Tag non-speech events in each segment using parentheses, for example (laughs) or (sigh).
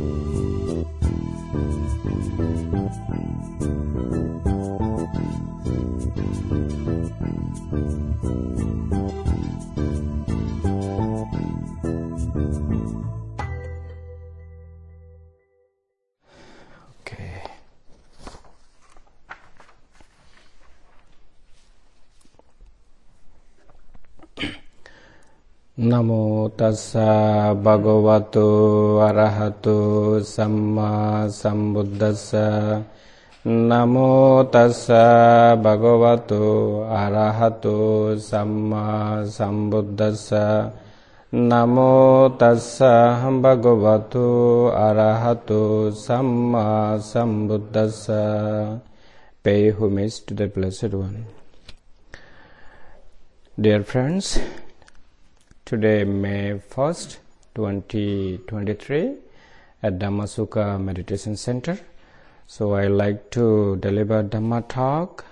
Okay. නමෝ තස්ස භගවතු අරහතු සම්මා සම්බුද්දස්ස. නමෝ තස්ස භගවතු අරහතු සම්මා සම්බුද්දස්ස. නමෝ තස්ස භගවතු අරහතු සම්මා සම්බුද්දස්ස. Pay homage to the blessed one. Dear friends Today, May 1st, 2023, at Dhammasukha Meditation Center. So, I like to deliver Dhamma talk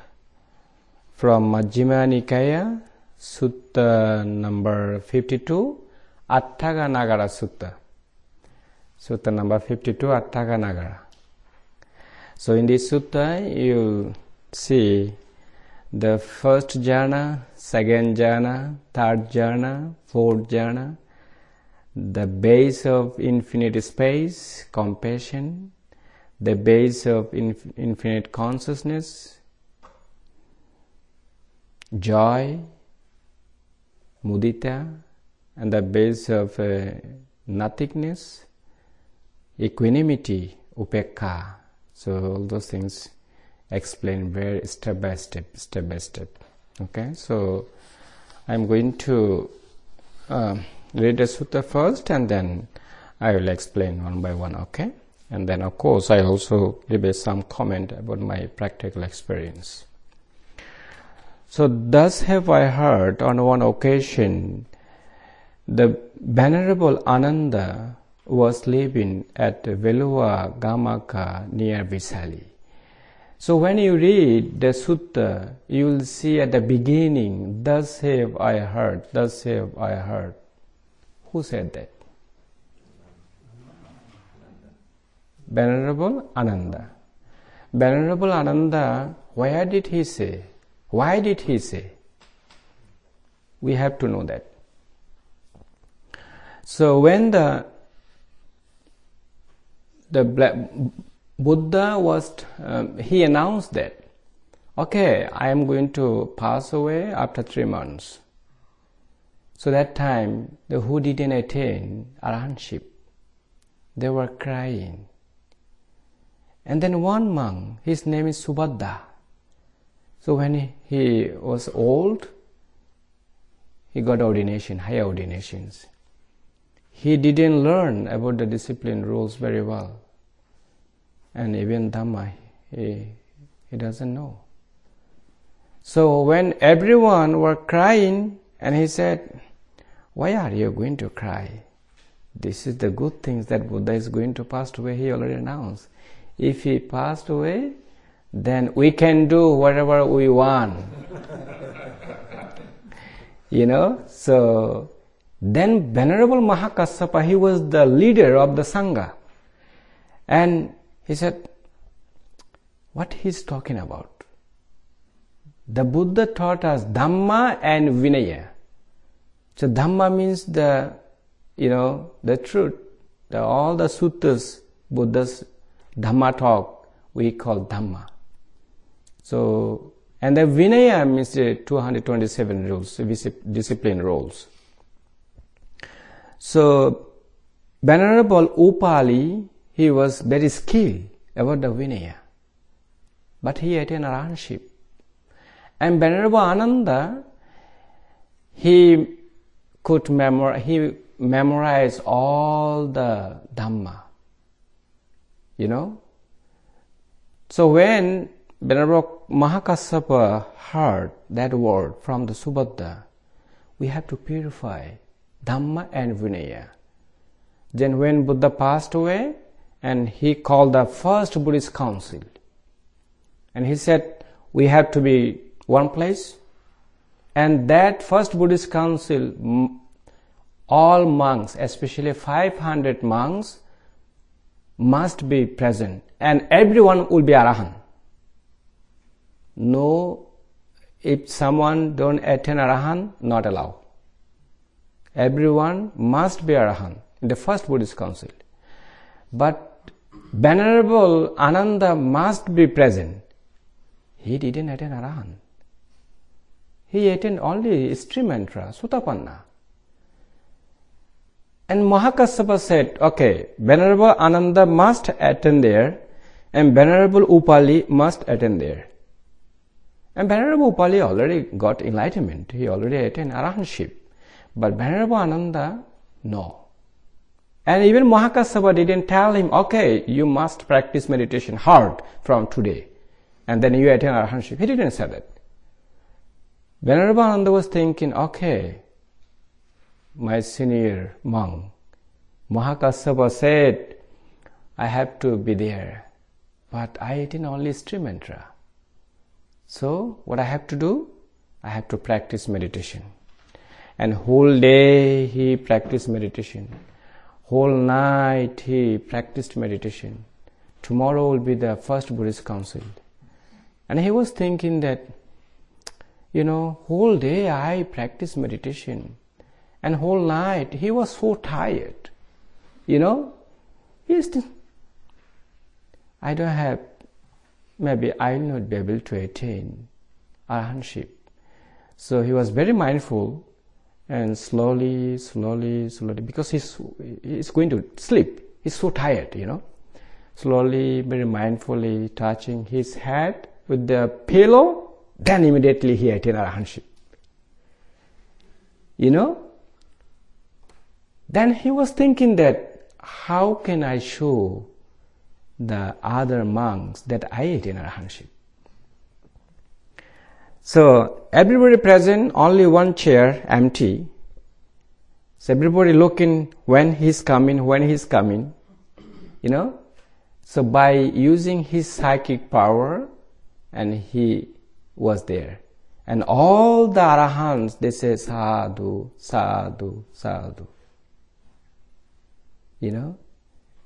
from Majjhima Nikaya, Sutta number 52, Attaga Nagara Sutta. Sutta number 52, Attaga Nagara. So, in this sutta, you see the first jhana, second jhana, third jhana, fourth jhana, the base of infinite space, compassion, the base of inf- infinite consciousness, joy, mudita, and the base of uh, nothingness, equanimity, upekka. So all those things explain very step by step, step by step. Okay, so I'm going to uh, read the sutta first and then I will explain one by one. Okay, and then of course I also give some comment about my practical experience. So, thus have I heard on one occasion the Venerable Ananda was living at Velua Gamaka near Visali. So when you read the sutta, you will see at the beginning, thus have I heard, thus have I heard. Who said that? Venerable Ananda. Venerable Ananda, where did he say? Why did he say? We have to know that. So when the the Buddha was, um, he announced that, okay, I am going to pass away after three months. So that time, the who didn't attain arahantship, they were crying. And then one monk, his name is Subhadda. So when he, he was old, he got ordination, higher ordinations. He didn't learn about the discipline rules very well and even Dhamma he, he doesn't know. So when everyone were crying and he said, why are you going to cry? This is the good things that Buddha is going to pass away, he already announced. If he passed away, then we can do whatever we want. (laughs) you know, so then Venerable Mahakassapa, he was the leader of the Sangha. And he said, what he's talking about? The Buddha taught us Dhamma and Vinaya. So Dhamma means the, you know, the truth. The, all the suttas, Buddha's Dhamma talk, we call Dhamma. So, and the Vinaya means the 227 rules, discipline rules. So, Venerable Upali, he was very skilled about the Vinaya. But he attained arahantship. And Venerable Ananda, he could memorize, he memorized all the Dhamma. You know? So when Venerable Mahakassapa heard that word from the Subhadda, we have to purify Dhamma and Vinaya. Then when Buddha passed away, and he called the first Buddhist council. And he said, we have to be one place. And that first Buddhist council, all monks, especially 500 monks, must be present and everyone will be Arahant. No, if someone don't attend Arahant, not allowed. Everyone must be Arahant in the first Buddhist council. But Venerable Ananda must be present. He didn't attend Arahant. He attended only stream entrant, Sotapanna. And Mahakassapa said, okay, Venerable Ananda must attend there and Venerable Upali must attend there. And Venerable Upali already got enlightenment. He already attained arahantship. But Venerable Ananda, no. And even Mahakassapa didn't tell him, okay, you must practice meditation hard from today. And then you attain arahantship. He didn't say that. Venerable Ananda was thinking, okay, my senior monk, Mahakassapa said, I have to be there, but I attain only stream entrant. So what I have to do? I have to practice meditation. And whole day he practiced meditation. Whole night he practiced meditation. Tomorrow will be the first Buddhist council. And he was thinking that, you know, whole day I practice meditation. And whole night he was so tired. You know, he's I don't have maybe I will not be able to attain arahantship. So he was very mindful and slowly, slowly, slowly, because he's, he's going to sleep. He's so tired, you know. Slowly, very mindfully touching his head with the pillow, then immediately he attained arahantship. You know? Then he was thinking that how can I show the other monks that I attain arahantship. So everybody present, only one chair empty. So everybody looking when he's coming, when he's coming, you know. So by using his psychic power, and he was there. And all the arahants, they say sadhu, sadhu, sadhu. You know,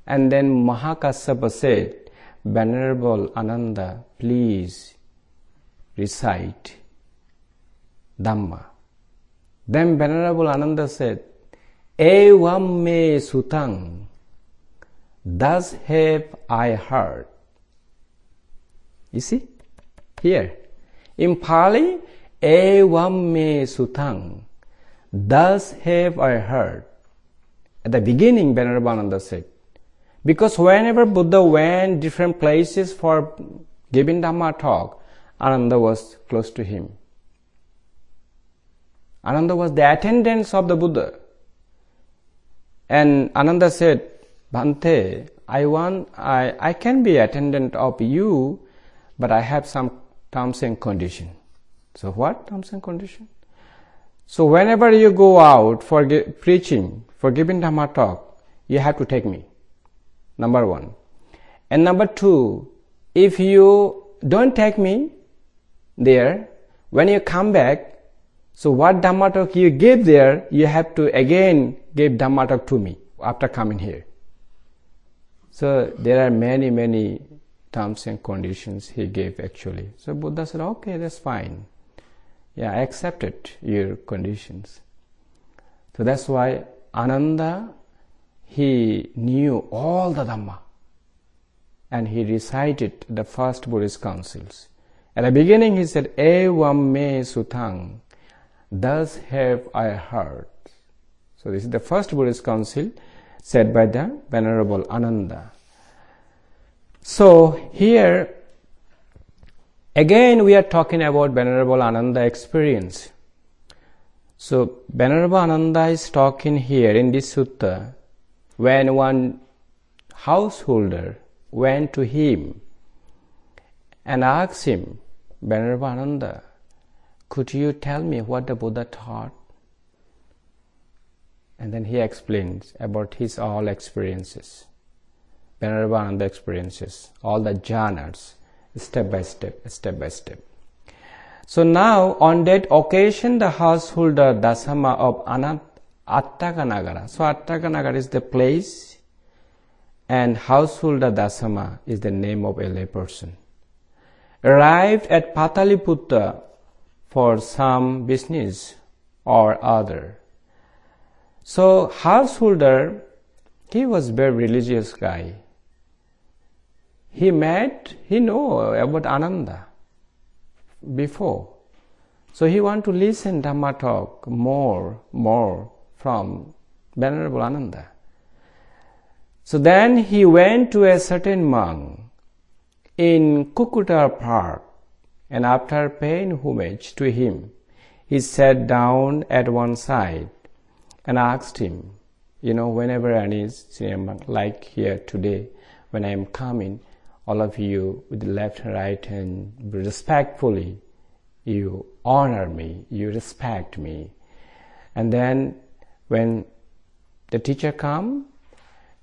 and then Mahakassapa said, Venerable Ananda, please recite Dhamma. Then Venerable Ananda said, Evam me sutang, thus have I heard. You see? Here. In Pali, Evam me sutang, thus have I heard. At the beginning, Venerable Ananda said, because whenever Buddha went different places for giving Dhamma talk, Ananda was close to him. Ananda was the attendant of the Buddha. And Ananda said, Bhante, I want, I, I can be attendant of you, but I have some terms and condition. So what terms and condition? So whenever you go out for preaching, for giving Dhamma talk, you have to take me number one. And number two, if you don't take me there, when you come back, so what Dhamma talk you give there, you have to again give Dhamma talk to me after coming here. So there are many, many terms and conditions he gave actually. So Buddha said, okay, that's fine. Yeah, I accepted your conditions. So that's why Ananda he knew all the Dhamma and he recited the first Buddhist councils. At the beginning he said, Evam me sutang, thus have I heard. So this is the first Buddhist council said by the Venerable Ananda. So here again we are talking about Venerable Ananda experience. So Venerable Ananda is talking here in this sutta when one householder went to him and asked him, Venerable Ananda, could you tell me what the Buddha taught? And then he explains about his all experiences, Venerable Ananda experiences, all the jhanas, step by step, step by step. So now, on that occasion, the householder Dasama of Anant Attakanagara. So Attakanagara is the place and householder Dasama is the name of a layperson. Arrived at Pataliputta for some business or other. So householder, he was very religious guy. He met, he know about Ananda before. So he want to listen Dhamma talk more, more from Venerable Ananda. So then he went to a certain monk in Kukutar Park and after paying homage to him, he sat down at one side and asked him, you know, whenever any senior like here today, when I am coming, all of you with left and right hand respectfully, you honor me, you respect me. And then when the teacher come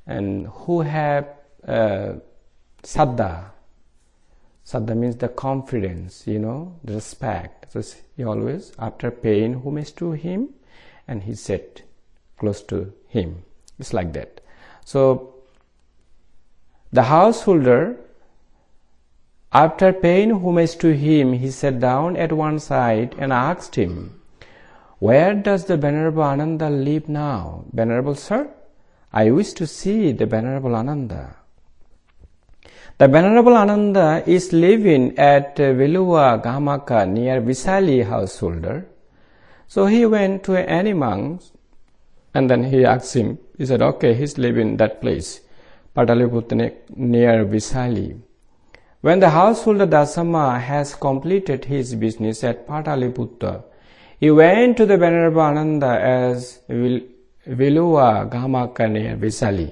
and who have uh, saddha, means the confidence, you know, the respect. So he always, after paying homage to him, and he sat close to him. It's like that. So the householder after paying homage to him, he sat down at one side and asked him, Where does the Venerable Ananda live now? Venerable Sir, I wish to see the Venerable Ananda. The Venerable Ananda is living at Velua Gamaka near Visali householder. So he went to any monk and then he asked him, he said, okay, he's living that place, Pataliputta near Visali. When the householder Dasama has completed his business at Pataliputta, he went to the Venerable Ananda as Vilua near Visali.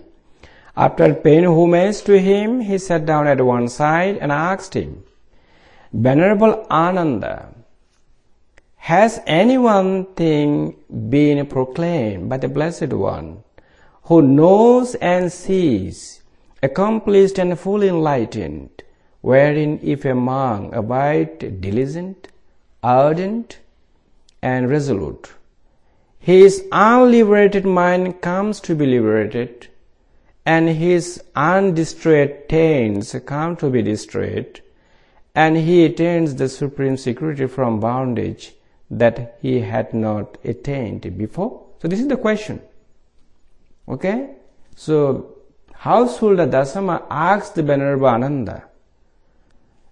After paying homage to him, he sat down at one side and asked him, Venerable Ananda, has any one thing been proclaimed by the Blessed One, who knows and sees, accomplished and fully enlightened, wherein if a monk abide diligent, ardent, and resolute, his unliberated mind comes to be liberated, and his undestroyed taints come to be destroyed, and he attains the supreme security from bondage that he had not attained before. So this is the question. Okay? So householder Dasama asks the Venerable Ananda,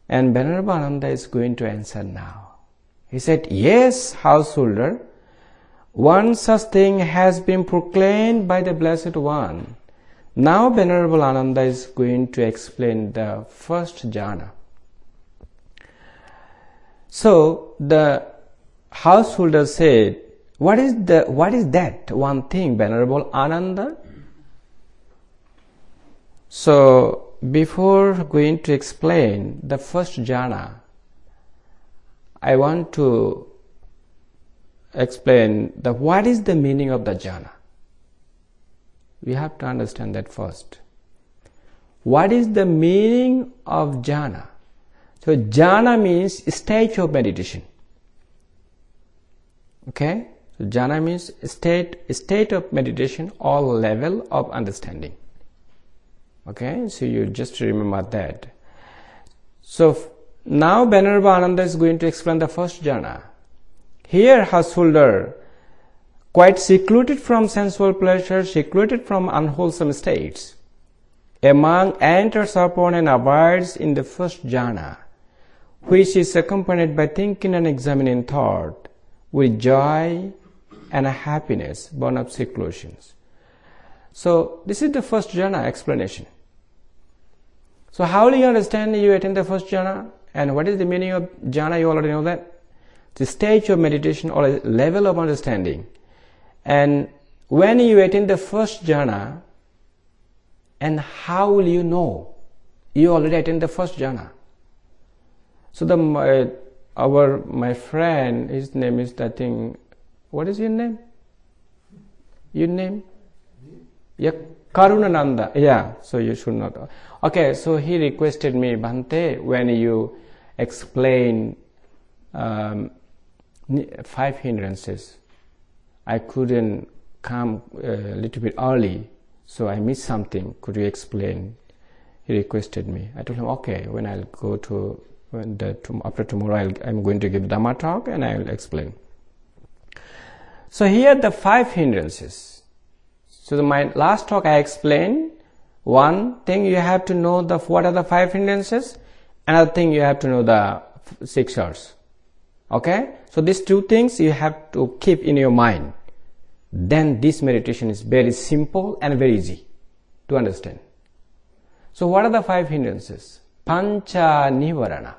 and Venerable Ananda is going to answer now. He said, Yes, householder, one such thing has been proclaimed by the Blessed One. Now Venerable Ananda is going to explain the first jhana. So the householder said, What is the what is that one thing, Venerable Ananda? So before going to explain the first jhana, I want to explain the what is the meaning of the jhana. We have to understand that first. What is the meaning of jhana? So jhana means state of meditation. Okay? So jhana means state state of meditation or level of understanding okay so you just remember that so now Venerable Ananda is going to explain the first jhana here householder quite secluded from sensual pleasure secluded from unwholesome states a monk enters upon and abides in the first jhana which is accompanied by thinking and examining thought with joy and happiness born of seclusions so this is the first jhana explanation. So how do you understand you attain the first jhana? And what is the meaning of jhana? You already know that. The stage of meditation or a level of understanding. And when you attain the first jhana, and how will you know you already attained the first jhana? So the my, our my friend, his name is I think, what is your name? Your name? Yeah, Karunananda. Yeah, so you should not. Okay, so he requested me, Bhante, when you explain um, five hindrances, I couldn't come uh, a little bit early So I missed something. Could you explain? He requested me. I told him, okay, when I'll go to, when the, after tomorrow, i am going to give Dhamma talk and I will explain. So here the five hindrances. So the, my last talk I explained one thing you have to know the what are the five hindrances. Another thing you have to know the six R's. Okay? So these two things you have to keep in your mind. Then this meditation is very simple and very easy to understand. So what are the five hindrances? Pancha Nivarana.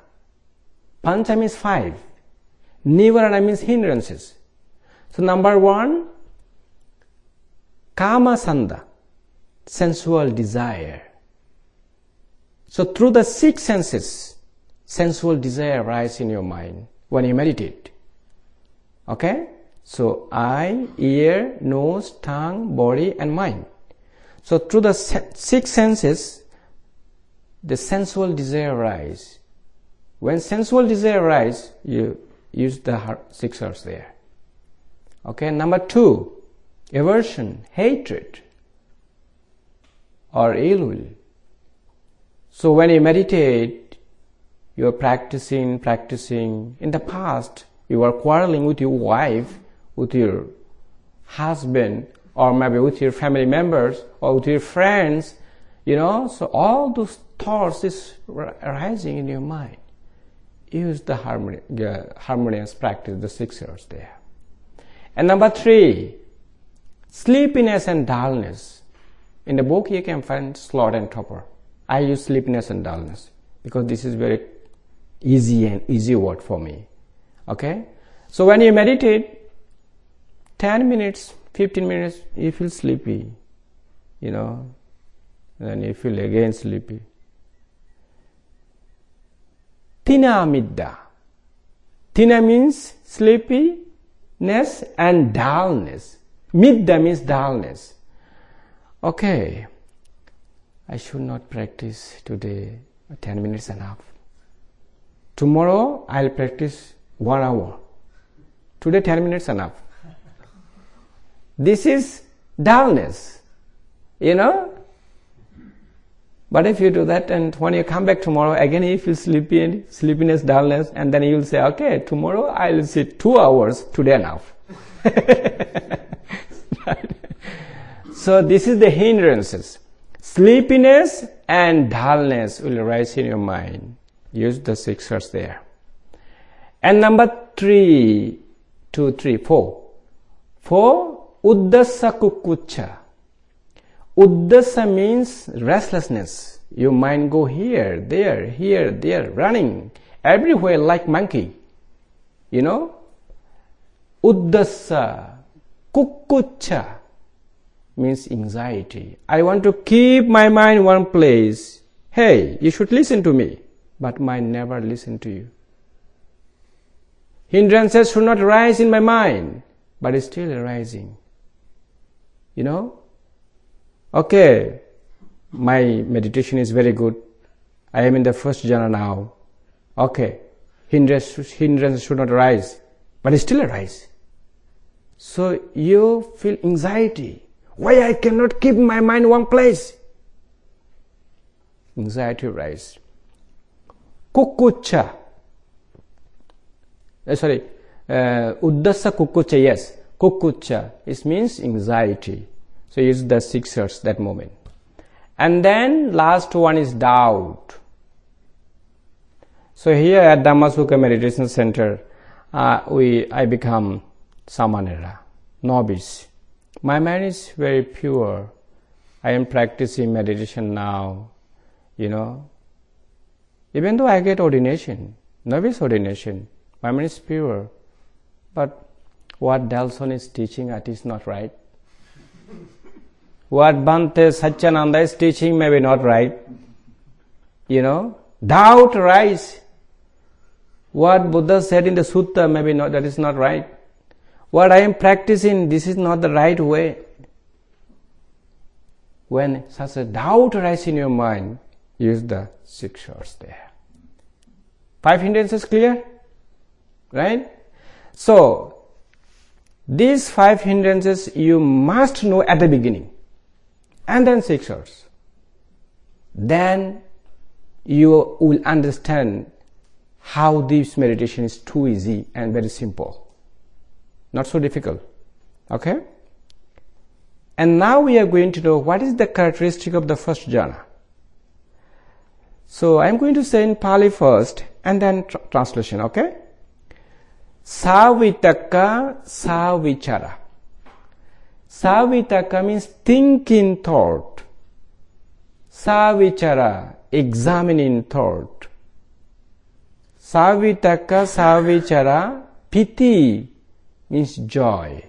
Pancha means five. Nivarana means hindrances. So number one, Kama Chanda, sensual desire. So through the six senses, sensual desire arises in your mind when you meditate. Okay? So eye, ear, nose, tongue, body and mind. So through the six senses, the sensual desire arises. When sensual desire arises, you use the six R's there. Okay, number two, aversion, hatred, or ill will. So when you meditate, you are practicing, practicing. In the past, you are quarreling with your wife, with your husband, or maybe with your family members, or with your friends, you know. So all those thoughts is arising in your mind. Use the harmony, harmonious practice, the six R's there. And number three, sleepiness and dullness. In the book you can find sloth and torpor. I use sleepiness and dullness because this is very easy and easy word for me. Okay? So when you meditate, 10 minutes, 15 minutes, you feel sleepy, you know, then you feel again sleepy. Tina midda. Tina means sleepiness and dullness. Midda means dullness. Okay, I should not practice today 10 minutes enough. Tomorrow I'll practice one hour. Today 10 minutes enough. This is dullness, you know. But if you do that and when you come back tomorrow, again you feel sleepy sleepiness, dullness, and then you'll say, okay, tomorrow I'll sit two hours, today enough. (laughs) so this is the hindrances. Sleepiness and dullness will arise in your mind. Use the six R's there. And number three, two, three, four. Four, uddhasa kukucha. Uddhasa means restlessness. Your mind go here, there, here, there, running everywhere like monkey. You know? Uddhasa, kukucha means anxiety. I want to keep my mind one place. Hey, you should listen to me. But mind never listen to you. Hindrances should not rise in my mind, but it's still arising. You know? Okay, my meditation is very good. I am in the first jhana now. Okay, hindrance, hindrance should not arise, but it still arise. So you feel anxiety. Why I cannot keep my mind one place? Anxiety arise. Kukucha. Uh, sorry, uh, Uddhasa kukucha, yes. Kukucha, it means anxiety. So use the six R's that moment. And then last one is doubt. So here at Dhammasukha Meditation Center, uh, we I become samanera, novice. My mind is very pure. I am practicing meditation now, you know. Even though I get ordination, novice ordination, my mind is pure. But what Delson is teaching at is not right. What Bhante Saccananda is teaching may be not right. You know, doubt rise. What Buddha said in the sutta maybe not, that is not right. What I am practicing, this is not the right way. When such a doubt arises in your mind, use the six R's there. Five hindrances clear? Right? So, these five hindrances you must know at the beginning. and then six R's. Then you will understand how this meditation is too easy and very simple. Not so difficult. Okay? And now we are going to know what is the characteristic of the first jhana. So I am going to say in Pali first and then tr- translation, okay? Savitaka savichara. Savitaka means thinking thought. Savichara, examining thought. Savitaka savichara, piti means joy.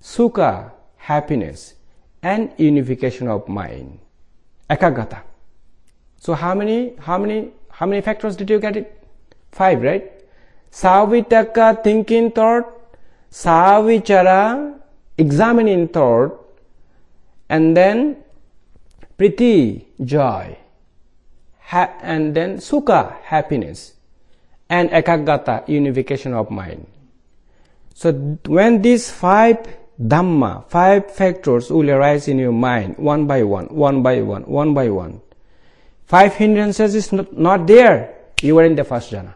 Sukha, happiness. And unification of mind. Ekagata. So how many, how many, how many factors did you get it? Five, right? Savitaka, thinking thought. Savichara, examining thought. And then priti, joy. Ha- and then sukha, happiness. And ekagata, unification of mind. So when these five dhamma, five factors will arise in your mind, one by one, one by one, one by one, five hindrances is not, not there, you are in the first jhana.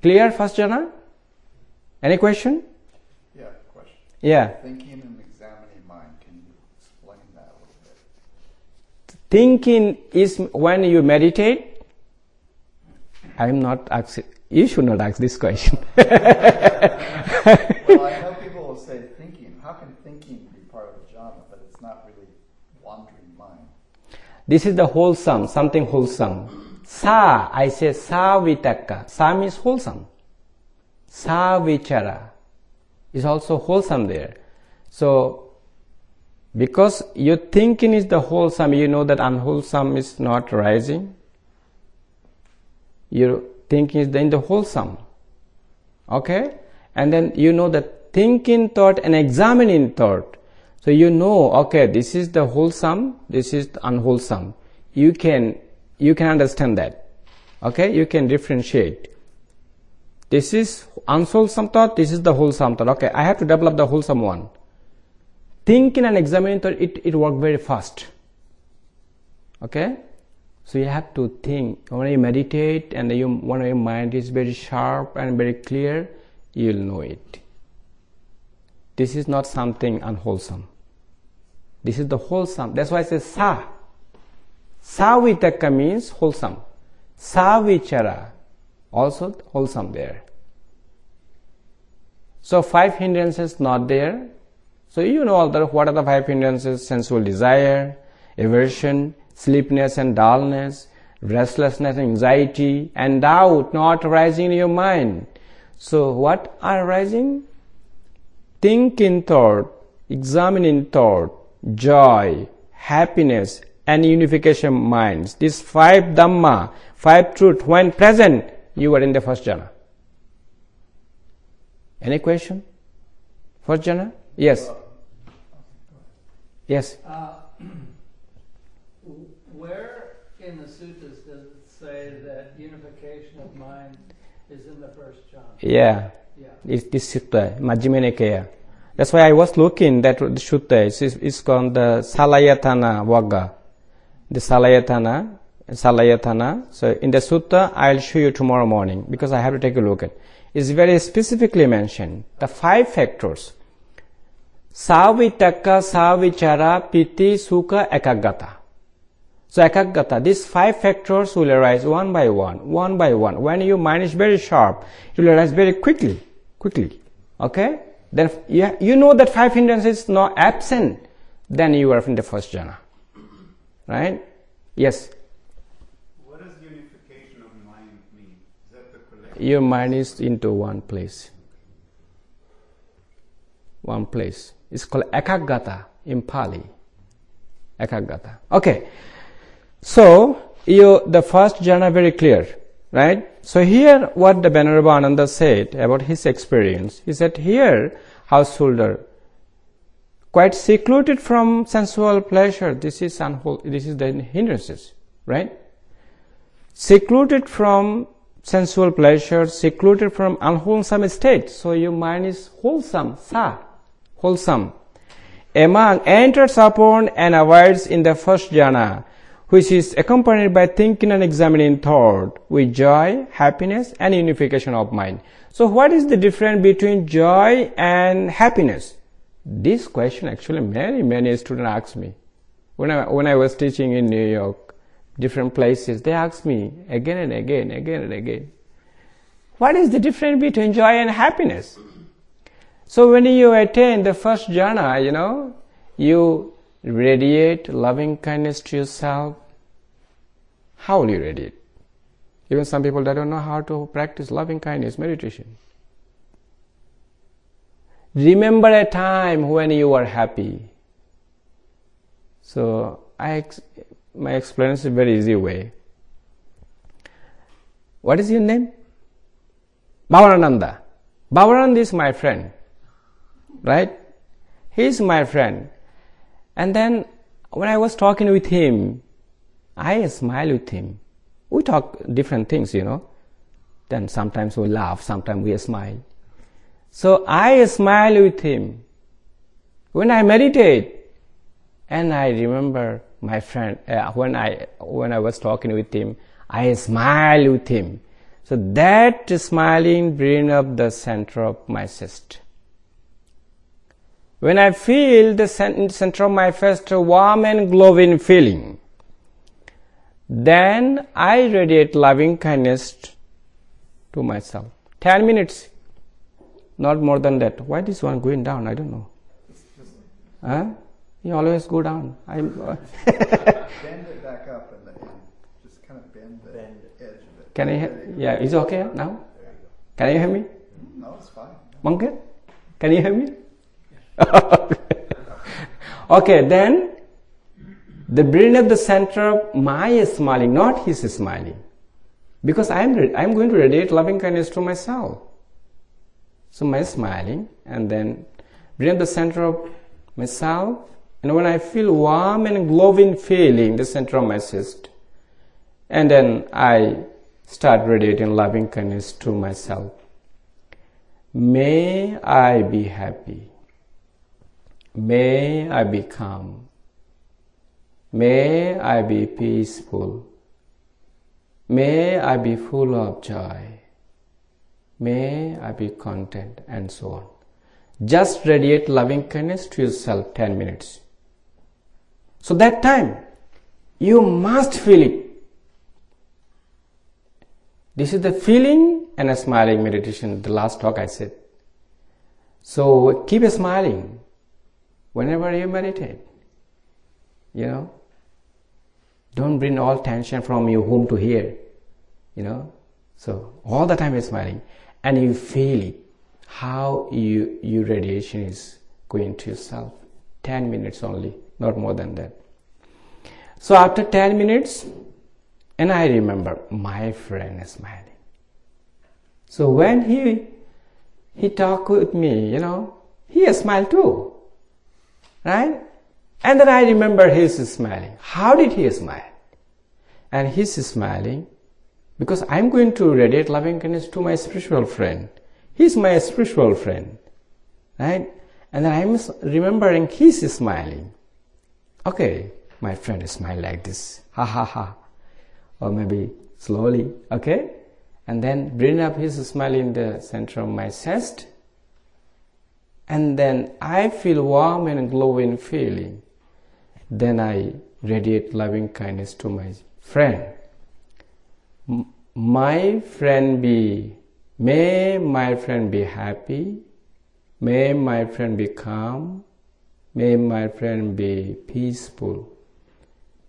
Clear first jhana? Any question? Yeah, question. Yeah. Thinking and examining mind, can you explain that a little bit? Thinking is when you meditate. I am not asking, you should not ask this question. Well, I (laughs) know people will say thinking. How can thinking be part of the jhana, but it's not really wandering mind? This is the wholesome, something wholesome. Sa, I say sa vitaka. Sa means wholesome. Sa vichara is also wholesome there. So, because your thinking is the wholesome, you know that unwholesome is not rising. Your thinking is then the wholesome. Okay? And then you know that thinking thought and examining thought. So you know, okay, this is the wholesome, this is the unwholesome. You can, you can understand that. Okay? You can differentiate. This is unwholesome thought, this is the wholesome thought. Okay, I have to develop the wholesome one. Thinking and examining thought, it, it work very fast. Okay? So you have to think. When you meditate and you, when your mind is very sharp and very clear, you'll know it. This is not something unwholesome. This is the wholesome. That's why I say sa. Savitaka means wholesome. Savichara, also wholesome there. So five hindrances not there. So you know all the what are the five hindrances? Sensual desire, aversion, sleepiness and dullness, restlessness, anxiety, and doubt not arising in your mind. So what are arising? Thinking thought, examining thought, joy, happiness, and unification minds. These five dhamma, five truth, when present, you are in the first jhana. Any question? First jhana? Yes. Yes. Uh, (clears throat) where in the suttas does it say that unification of mind is in the first jhana? Yeah. Yeah. It's this sutta, Majjhima Nikaya. That's why I was looking that sutta is, is, called the Salayatana Vagga. The Salayatana, Salayatana. So in the sutta, I'll show you tomorrow morning because I have to take a look at. It's very specifically mentioned the five factors. Savitaka, Savichara, Piti, Sukha, Ekagata. So ekagata, these five factors will arise one by one, one by one. When your mind is very sharp, it will arise very quickly, quickly. Okay? Then you, you know that five hindrances is not absent, then you are in the first jhana. Right? Yes. What does unification of mind mean? Is that the collective? Your mind is into one place. One place. It's called ekagata in Pali. Ekagata. Okay. So, you, the first jhana very clear, right? So here, what the Venerable Ananda said about his experience, he said here, householder, quite secluded from sensual pleasure, this is unwhole, this is the hindrances, right? Secluded from sensual pleasure, secluded from unwholesome state. So your mind is wholesome, sa, wholesome. a monk enters upon and abides in the first jhana, which is accompanied by thinking and examining thought with joy, happiness, and unification of mind. So, what is the difference between joy and happiness? This question actually many, many students ask me. When I, when I was teaching in New York, different places, they ask me again and again, again and again. What is the difference between joy and happiness? So when you attain the first jhana, you know, you radiate loving kindness to yourself. How will you radiate? Even some people that don't know how to practice loving kindness meditation. Remember a time when you were happy. So I, my explanation is very easy way. What is your name? Bhavananda. Bhavananda is my friend. Right? He is my friend. And then when I was talking with him, I smile with him. We talk different things, you know. Then sometimes we laugh, sometimes we smile. So I smile with him. When I meditate, and I remember my friend uh, when I when I was talking with him, I smile with him. So that smiling brings up the center of my chest. When I feel the center of my chest warm and glowing feeling, then I radiate loving kindness to myself. Ten minutes, not more than that. Why this one going down? I don't know. Huh? You always go down. I'm. bend uh, it back up and, and just kind of bend the Bend edge of it. Can I? Hear yeah, is it okay now? Can you hear me, No, it's fine. Monkey? Can you hear me? (laughs) okay, then the brain at the center of my smiling, not his smiling, because I am I am going to radiate loving kindness to myself. So my smiling, and then bring at the center of myself and when I feel warm and glowing feeling the center of my chest, and then I start radiating loving kindness to myself. May I be happy. May I be calm. May I be peaceful. May I be full of joy. May I be content and so on. Just radiate loving kindness to yourself 10 minutes. So that time, you must feel it. This is the feeling and a smiling meditation, the last talk I said. So keep smiling whenever you meditate. You know, don't bring all tension from your home to here. You know, so all the time you're smiling and you feel it, how you, your radiation is going to yourself. 10 minutes only not more than that. So after 10 minutes, and I remember my friend is smiling. So when he he talked with me, you know, he smiled too. Right? And then I remember his smiling. How did he smile? And he's smiling because I'm going to radiate loving kindness to my spiritual friend. He's my spiritual friend. Right? And then I'm remembering he's smiling. Okay, my friend smile like this, ha ha ha, or maybe slowly, okay, and then bring up his smile in the center of my chest, and then I feel warm and glowing feeling. Then I radiate loving kindness to my friend. M- my friend be, may my friend be happy, may my friend be calm, May my friend be peaceful.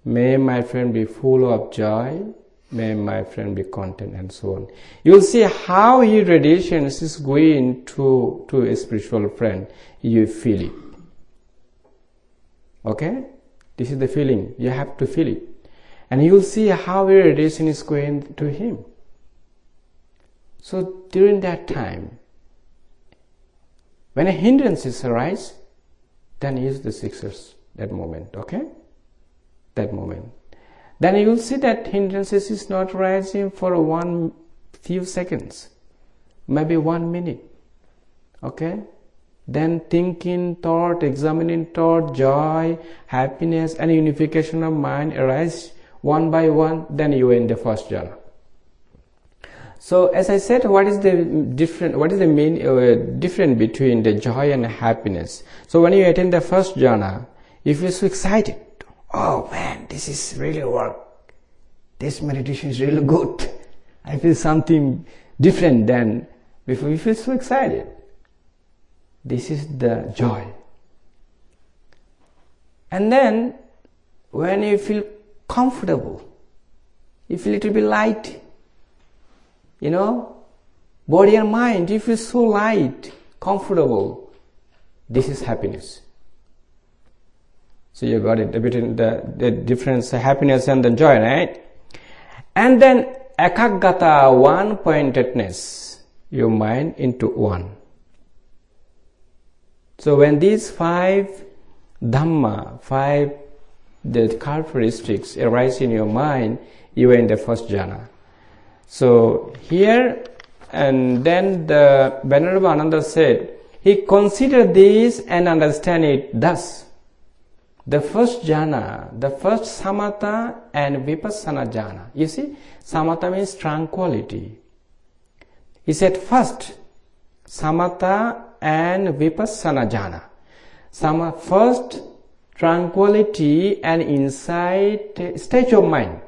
May my friend be full of joy. May my friend be content and so on. You'll see how your radiations is going to, to a spiritual friend. You feel it. Okay? This is the feeling. You have to feel it. And you'll see how your radiation is going to him. So during that time, when a hindrances arise, then use the six R's that moment okay that moment then you will see that hindrances is not rising for one few seconds maybe one minute okay then thinking thought, examining thought, joy, happiness, and unification of mind arise one by one, then you are in the first jhana. So, as I said, what is the different? What is the main uh, difference between the joy and happiness? So, when you attain the first jhana, if you feel so excited. Oh man, this is really work. This meditation is really good. I feel something different than before. You feel so excited. This is the joy. And then, when you feel comfortable, you feel it will be light. You know, body and mind, you feel so light, comfortable. This is happiness. So you got it between the, the difference, happiness and the joy, right? And then ekaggata, one pointedness, your mind into one. So when these five dhamma, five the characteristics arise in your mind, you are in the first jhana. So here, and then the Venerable Ananda said, he considered this and understand it thus. The first jhana, the first samatha and vipassana jhana. You see, samatha means tranquility. He said first, samatha and vipassana jhana. Sama, first, tranquility and insight stage of mind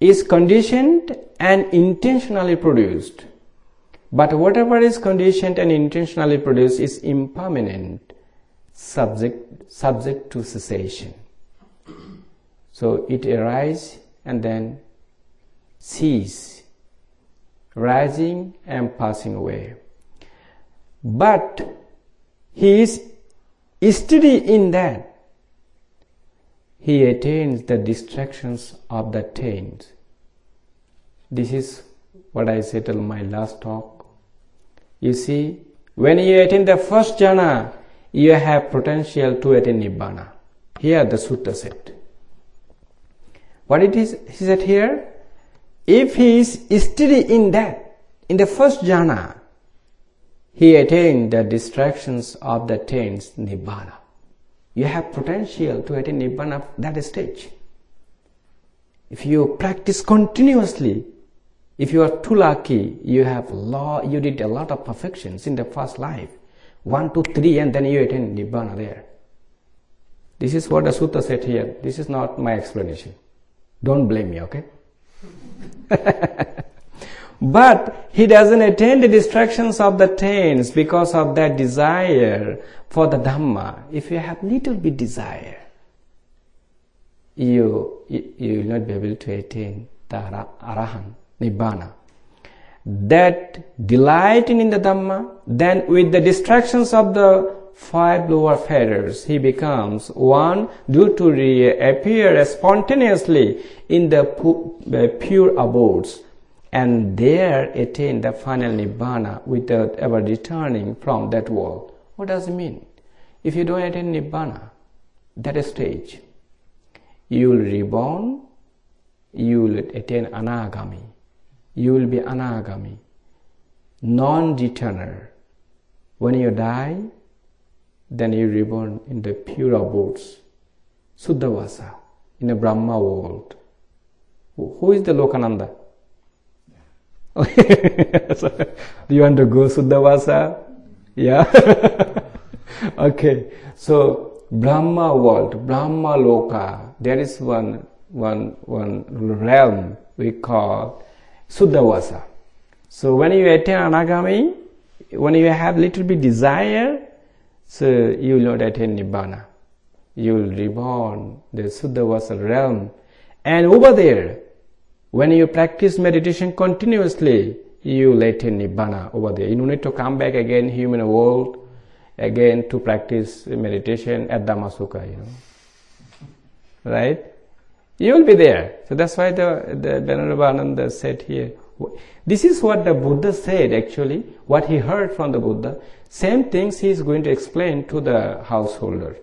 is conditioned and intentionally produced. But whatever is conditioned and intentionally produced is impermanent, subject, subject to cessation. So it arises and then cease, rising and passing away. But he is steady in that. He attains the distractions of the taint. This is what I said in my last talk. You see, when you attain the first jhana, you have potential to attain nibbana. Here the sutta said. What it is, he said here, if he is steady in that, in the first jhana, he attained the distractions of the taints nibbana. You have potential to attain nibbana at that stage. If you practice continuously, if you are too lucky, you have law, you did a lot of perfections in the first life. One, two, three, and then you attain nibbana there. This is what the sutta said here. This is not my explanation. Don't blame me, okay? (laughs) but he doesn't attain the distractions of the taints because of that desire for the Dhamma. If you have little bit desire, you, you, you will not be able to attain the Arahant, Nibbana. That delighting in the Dhamma, then with the distractions of the five lower fetters, he becomes one due to reappear spontaneously in the uh, pure abodes and there attain the final nibbana without ever returning from that world. What does it mean? If you don't attain nibbana, that stage, you will reborn, you will attain anagami, you will be anagami, non-returner. When you die, then you reborn in the pure abodes, Suddhavasa, in a Brahma world. Who is the Lokananda? (laughs) do you want to go Suddhavasa? Yeah? (laughs) okay. So, Brahma world, Brahma Loka, there is one, one, one realm we call Suddhavasa. So, when you attain Anagami, when you have little bit desire, so you will not attain Nibbana. You will reborn the Suddhavasa realm. And over there, when you practice meditation continuously, you will attain nibbana over there. You don't need to come back again human world again to practice meditation at Dhammasukha, you know. Right? You will be there. So that's why the, the Venerable Ananda said here. This is what the Buddha said actually, what he heard from the Buddha. Same things he is going to explain to the householder.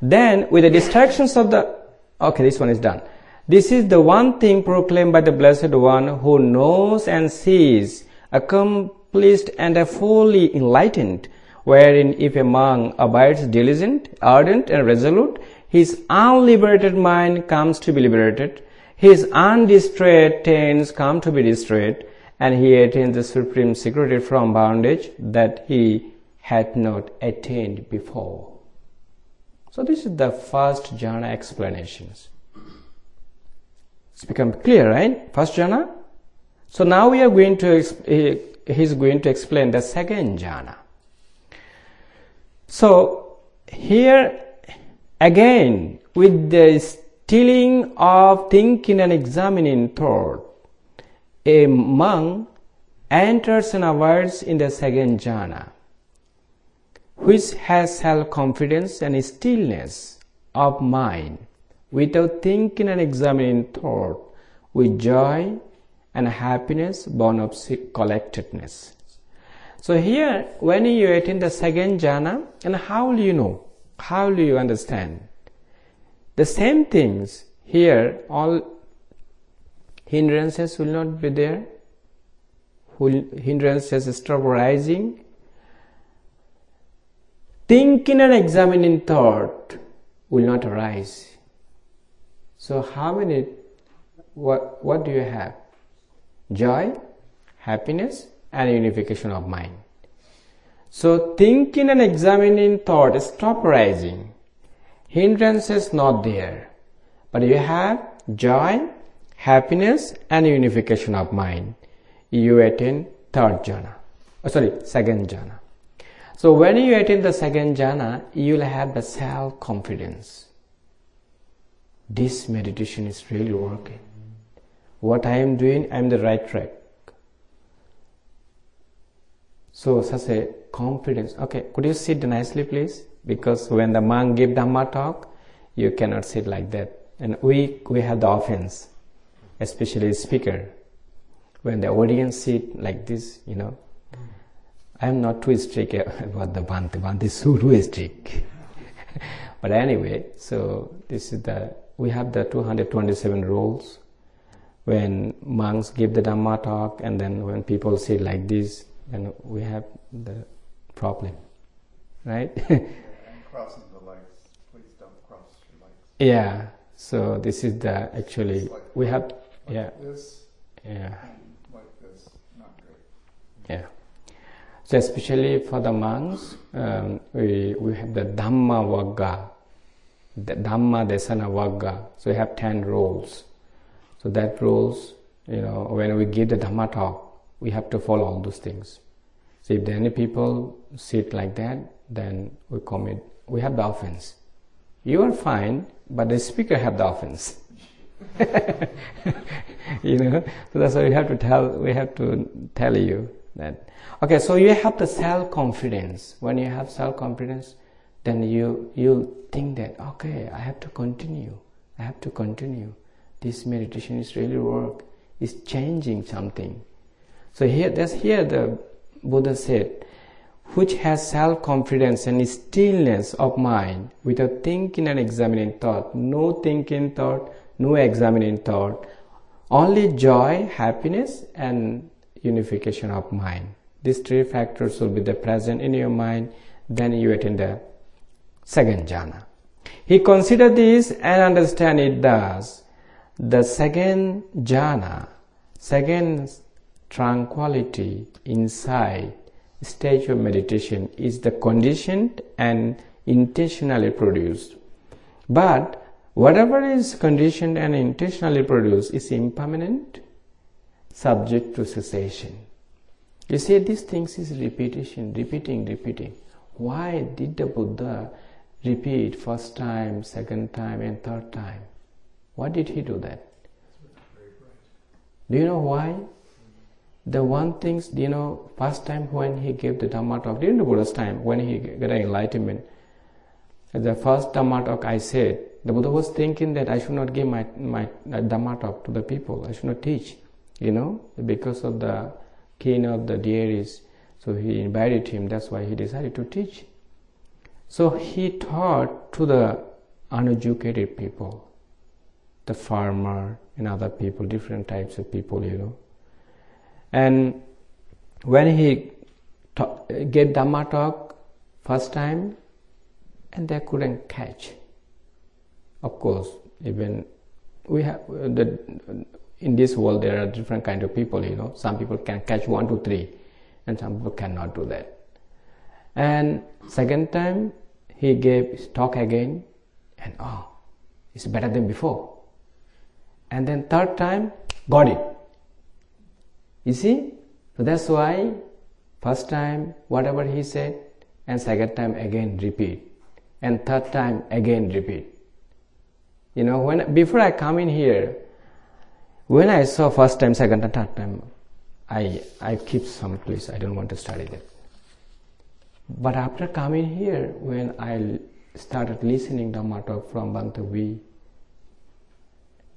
Then, with the distractions of the, okay, this one is done. This is the one thing proclaimed by the Blessed One who knows and sees accomplished and fully enlightened, wherein if a monk abides diligent, ardent, and resolute, his unliberated mind comes to be liberated, his undistrayed tends come to be distrayed, and he attains the supreme security from bondage that he had not attained before. So this is the first jhana explanations. It's become clear, right? First jhana. So now we are going to, he is going to explain the second jhana. So here again, with the stilling of thinking and examining thought, a monk enters and abides in the second jhana, which has self-confidence and stillness of mind without thinking and examining thought with joy and happiness born of collectedness. So here, when you attain the second jhana, and how will you know? How do you understand? The same things here, all hindrances will not be there. Hindrances stop rising. Thinking and examining thought will not arise. So how many, what, what do you have? Joy, happiness and unification of mind. So thinking and examining thought stop rising. Hindrances not there. But you have joy, happiness and unification of mind. You attain third jhana. Oh, sorry, second jhana. So when you attain the second jhana, you will have the self-confidence. This meditation is really working. What I am doing, I am the right track. So such a confidence. Okay, could you sit nicely please? Because when the monk give Dhamma talk, you cannot sit like that. And we, we have the offense, especially speaker. When the audience sit like this, you know, I am not too strict (laughs) about the Bhante. Bhante is so too strict. (laughs) but anyway, so this is the, we have the 227 rules. When monks give the Dhamma talk and then when people sit like this, then we have the problem, right? (laughs) crossing the legs. Please don't cross your legs. Yeah. So this is the actually like we have Like yeah this yeah like this. Not great. yeah. So especially for the monks, um, we we have the Dhamma Vagga, the Dhamma Desana Vagga. So we have ten rules. So that rules, you know, when we give the Dhamma talk, we have to follow all those things. So if any people sit like that, then we commit, we have the offense. You are fine, but the speaker have the offense. (laughs) you know, so that's why we have to tell, we have to tell you that. Okay, so you have the self-confidence. When you have self-confidence, then you, you think that, okay, I have to continue. I have to continue. This meditation is really work. It's changing something. So here, that's here the Buddha said, which has self-confidence and stillness of mind without thinking and examining thought. No thinking thought, no examining thought. Only joy, happiness and unification of mind. These three factors will be the present in your mind, then you attain the second jhana. He considered this and understand it thus. The second jhana, second tranquility insight stage of meditation is the conditioned and intentionally produced. But whatever is conditioned and intentionally produced is impermanent, subject to cessation. You see, these things is repetition, repeating, repeating. Why did the Buddha repeat first time, second time, and third time? Why did he do that? Do you know why? The one thing, you know, first time when he gave the Dhamma talk, during the Buddha's time, when he got enlightenment, the first Dhamma talk I said, the Buddha was thinking that I should not give my, my Dhamma talk to the people, I should not teach, you know, because of the king of the deities. So he invited him, that's why he decided to teach. So he taught to the uneducated people, the farmer and other people, different types of people, you know. And when he talk, gave Dhamma talk first time, and they couldn't catch. Of course, even we have the in this world there are different kind of people. You know, some people can catch one, two, three, and some people cannot do that. And second time he gave his talk again, and oh, it's better than before. And then third time, got it. You see, so that's why first time whatever he said, and second time again repeat, and third time again repeat. You know, when before I come in here, when I saw first time, second time, third time, I I keep some place. I don't want to study that. But after coming here, when I started listening Dhamma talk from Bhante V,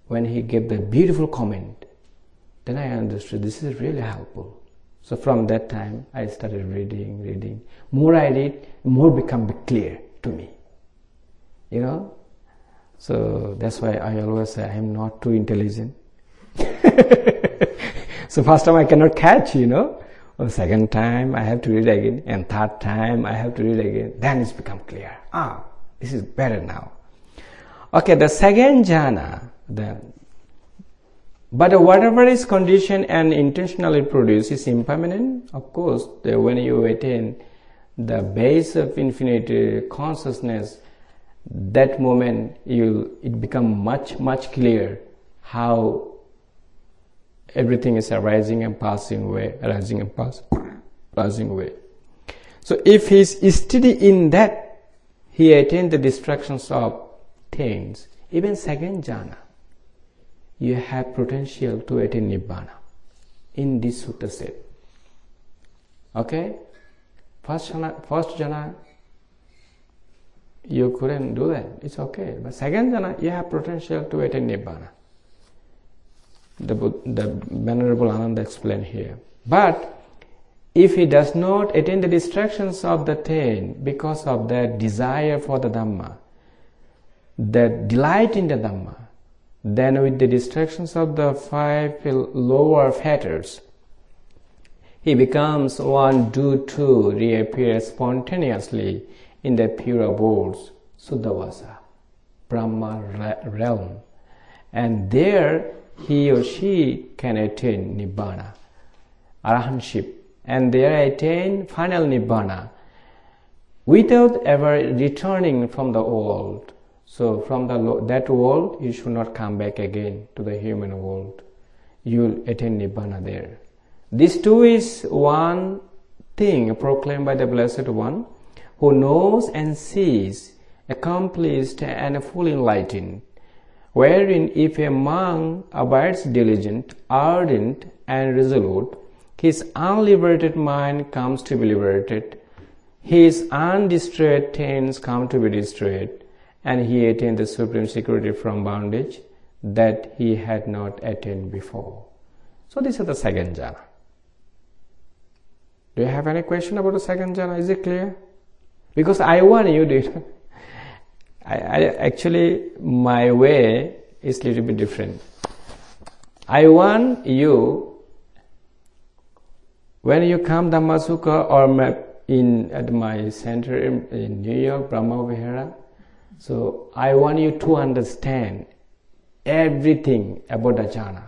when he gave the beautiful comment, then I understood this is really helpful. So from that time, I started reading, reading. More I read, more become clear to me. You know, so that's why I always say I am not too intelligent. (laughs) so first time I cannot catch, you know. Or second time I have to read again, and third time I have to read again. Then it's become clear. Ah, this is better now. Okay, the second jhana, the but whatever is conditioned and intentionally produced is impermanent. Of course, when you attain the base of infinite consciousness, that moment you it become much much clear how everything is arising and passing away, arising and pass, passing away. So if he is steady in that, he attains the distractions of things, even second jhana you have potential to attain nibbana in this sutta set. Okay? First first jhana, you couldn't do that. It's okay. But second jhana, you have potential to attain nibbana. The, the Venerable Ananda explained here. But if he does not attain the distractions of the ten because of that desire for the Dhamma, that delight in the Dhamma, then with the distractions of the five lower fetters, he becomes one due to reappear spontaneously in the pure abodes, Suddhavasa, Brahma realm. And there he or she can attain Nibbana, Arahantship, and there attain final Nibbana without ever returning from the world so from the that world, you should not come back again to the human world. You will attain nibbana there. This too is one thing proclaimed by the Blessed One, who knows and sees, accomplished and fully enlightened, wherein if a monk abides diligent, ardent, and resolute, his unliberated mind comes to be liberated, his undestroyed things come to be destroyed, and he attained the supreme security from bondage that he had not attained before. So this is the second jhana. Do you have any question about the second jhana? Is it clear? Because I want you to. (laughs) I, I actually my way is a little bit different. I want you when you come Dhammasukha or in at my center in, in New York, Brahma Vihara, so I want you to understand everything about the jhana,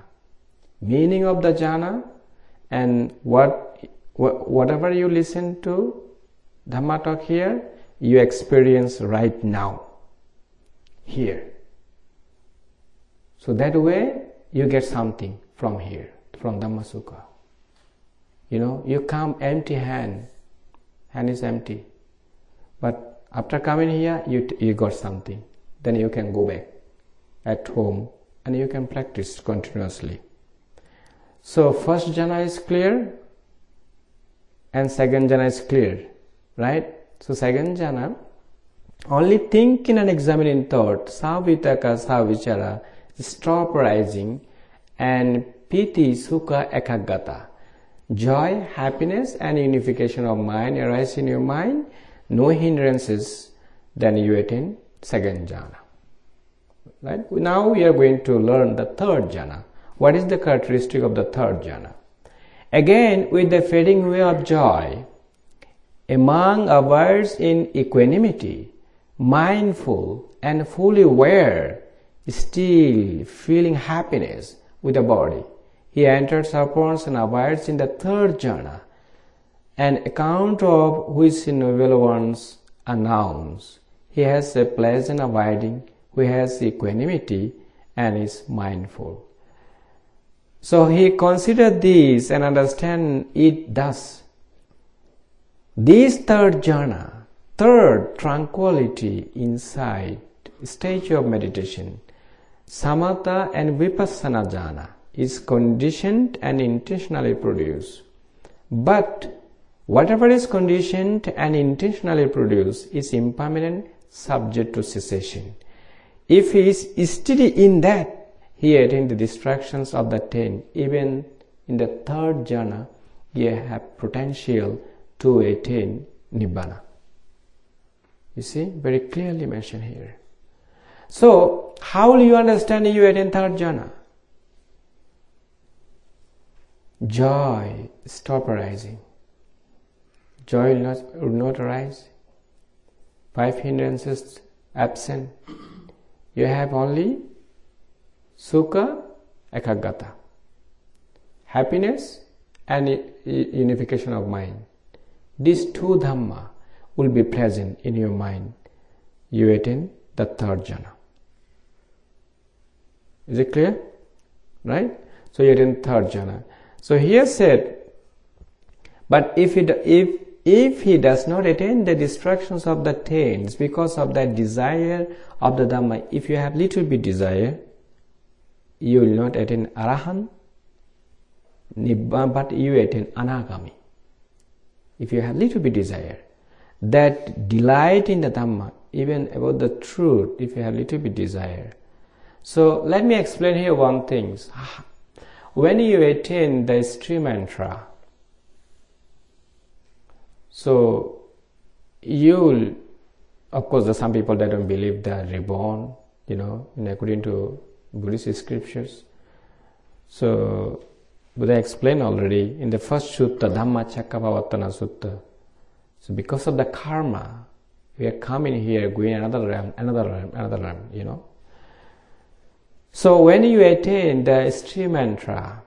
meaning of the jhana, and what whatever you listen to Dhamma talk here, you experience right now, here. So that way you get something from here, from Dhamma Sukha. You know, you come empty hand, hand is empty, but after coming here, you, you got something. Then you can go back at home and you can practice continuously. So first jhana is clear and second jhana is clear, right? So second jhana, only thinking and examining thought, savitaka, savichara, stop rising and piti, sukha, ekaggata. Joy, happiness and unification of mind arise in your mind no hindrances, then you attain second jhana. Right? Now we are going to learn the third jhana. What is the characteristic of the third jhana? Again, with the fading away of joy, among others in equanimity, mindful and fully aware, still feeling happiness with the body, he enters upon and abides in the third jhana, an account of which noble ones announce. He has a pleasant abiding, he has equanimity and is mindful. So he considered this and understand it thus. This third jhana, third tranquility insight stage of meditation, samatha and vipassana jhana is conditioned and intentionally produced. But whatever is conditioned and intentionally produced is impermanent, subject to cessation. If he is steady in that, he attains the distractions of the ten. Even in the third jhana, he have potential to attain nibbana. You see, very clearly mentioned here. So, how will you understand you attain third jhana? Joy stop arising. Joy will not, arise. Five hindrances absent. You have only sukha, ekaggata, happiness and unification of mind. These two Dhamma will be present in your mind. You attain the third jhana. Is it clear? Right? So you attain third jhana. So here said, but if it, if if he does not attain the distractions of the taints because of that desire of the Dhamma, if you have little bit desire, you will not attain Arahan, Nibbana, but you attain Anagami if you have little bit desire, that delight in the Dhamma, even about the truth, if you have little bit desire. So let me explain here one thing. When you attain the stream entrant, so you'll, of course, there some people that don't believe they are reborn, you know, according to Buddhist scriptures. So Buddha explained already in the first sutta, Dhammacakkappavattana Sutta. So because of the karma, we are coming here, going another realm, another realm, another realm, you know. So when you attain the stream entrant,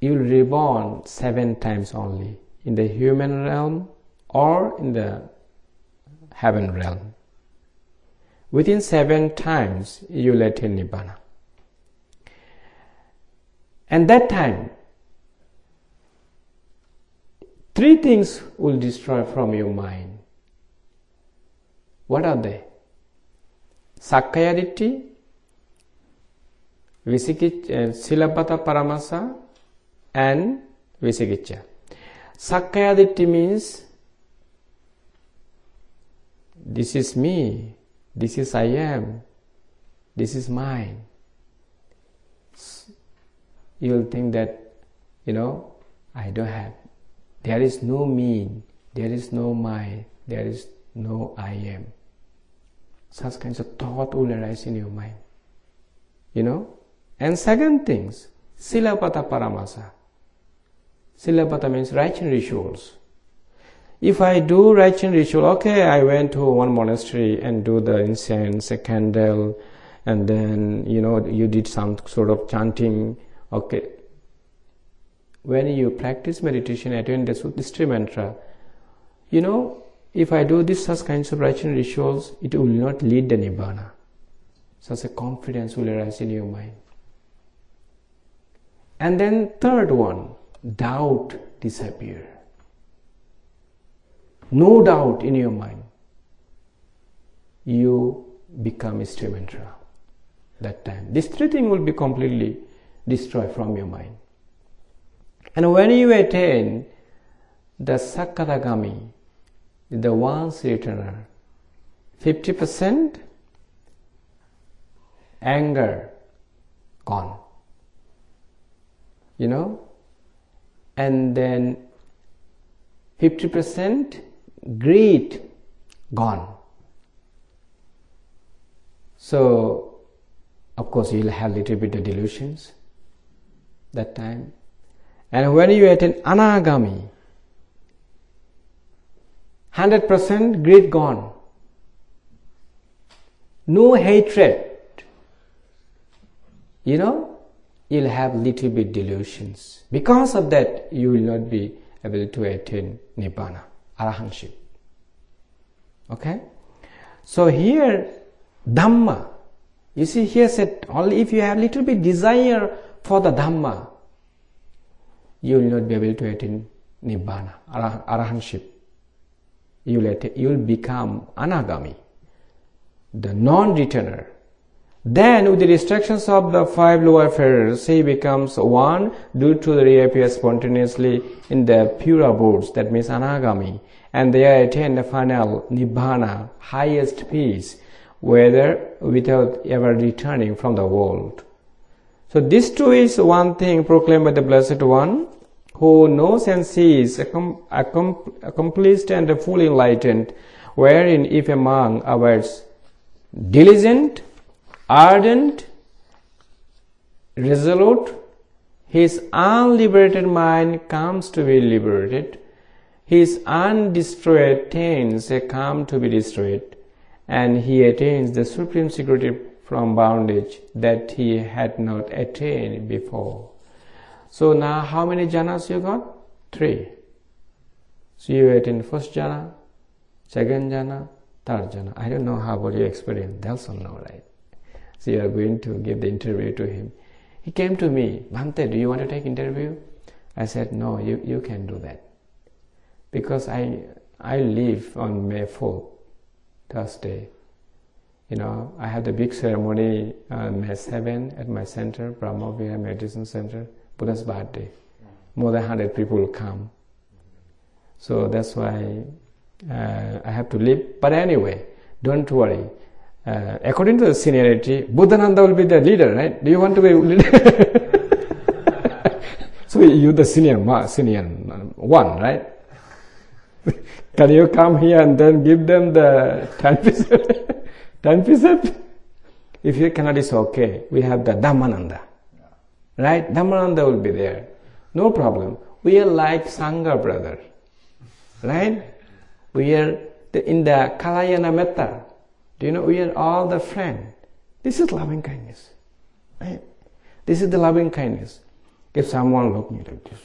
you will reborn seven times only in the human realm or in the heaven realm. Within seven times, you will attain Nibbana. And that time, three things will destroy from your mind. What are they? Sakkaya Ditthi, Vicikiccha, uh, Silabbata Paramasa, and Vicikiccha. Sakkaya Ditthi means this is me, this is I am, this is mine you will think that, you know, I don't have. There is no me, there is no my, there is no I am. Such kinds of thought will arise in your mind. You know? And second things, Silabbata Paramasa. Silabbata means righteous rituals. If I do righteous ritual, okay, I went to one monastery and do the incense, a candle, and then, you know, you did some sort of chanting, Okay. When you practice meditation, attend the stream entrant, you know, if I do this such kinds of righteous rituals, it will not lead to Nibbana. Such a confidence will arise in your mind. And then third one, doubt disappear. No doubt in your mind. You become stream entrant that time. This three thing will be completely destroy from your mind. And when you attain the Sakadagami, the once returner, 50% anger gone. You know? And then 50% greed gone. So, of course, you'll have little bit of delusions that time And when you attain anagami, 100% greed gone. No hatred. You know, you'll have little bit delusions. Because of that, you will not be able to attain nibbana, arahantship. Okay? So here, Dhamma, you see here said only if you have little bit desire for the Dhamma, you will not be able to attain Nibbana, Arahantship. You will, attain, you will become Anagami, the non-returner. Then with the restrictions of the five lower affairs, he becomes one due to the reappear spontaneously in the pure abodes, that means Anagami, and they attain the final Nibbana, highest peace, whether without ever returning from the world. So this too is one thing proclaimed by the Blessed One, who knows and sees, accomplished and fully enlightened, wherein if a monk awaits diligent, ardent, resolute, his unliberated mind comes to be liberated, his undestroyed things come to be destroyed, and he attains the supreme security from bondage that he had not attained before. So now how many jhanas you got? Three. So you attain first jhana, second jhana, third jhana. I don't know how about your experience. They also know, right? So you are going to give the interview to him. He came to me, Bhante, do you want to take interview? I said, no, you, you can do that. Because I, I leave on May 4th Thursday. You know, I have the big ceremony on May 7 at my center, Brahma Vihara Meditation Center, Buddha's birthday. More than 100 people will come. So that's why uh, I have to leave. But anyway, don't worry. Uh, according to the seniority, Buddhananda will be the leader, right? Do you want to be leader? (laughs) so you're the senior, senior one, right? (laughs) Can you come here and then give them the (laughs) 10%? 10%? If you cannot, it's okay. We have the Dhammananda. Right? Dhammananda will be there. No problem. We are like Sangha brother. Right? We are in the Kalyana Metta. Do you know, we are all the friend. This is loving kindness. This is the loving kindness. If someone look me like this,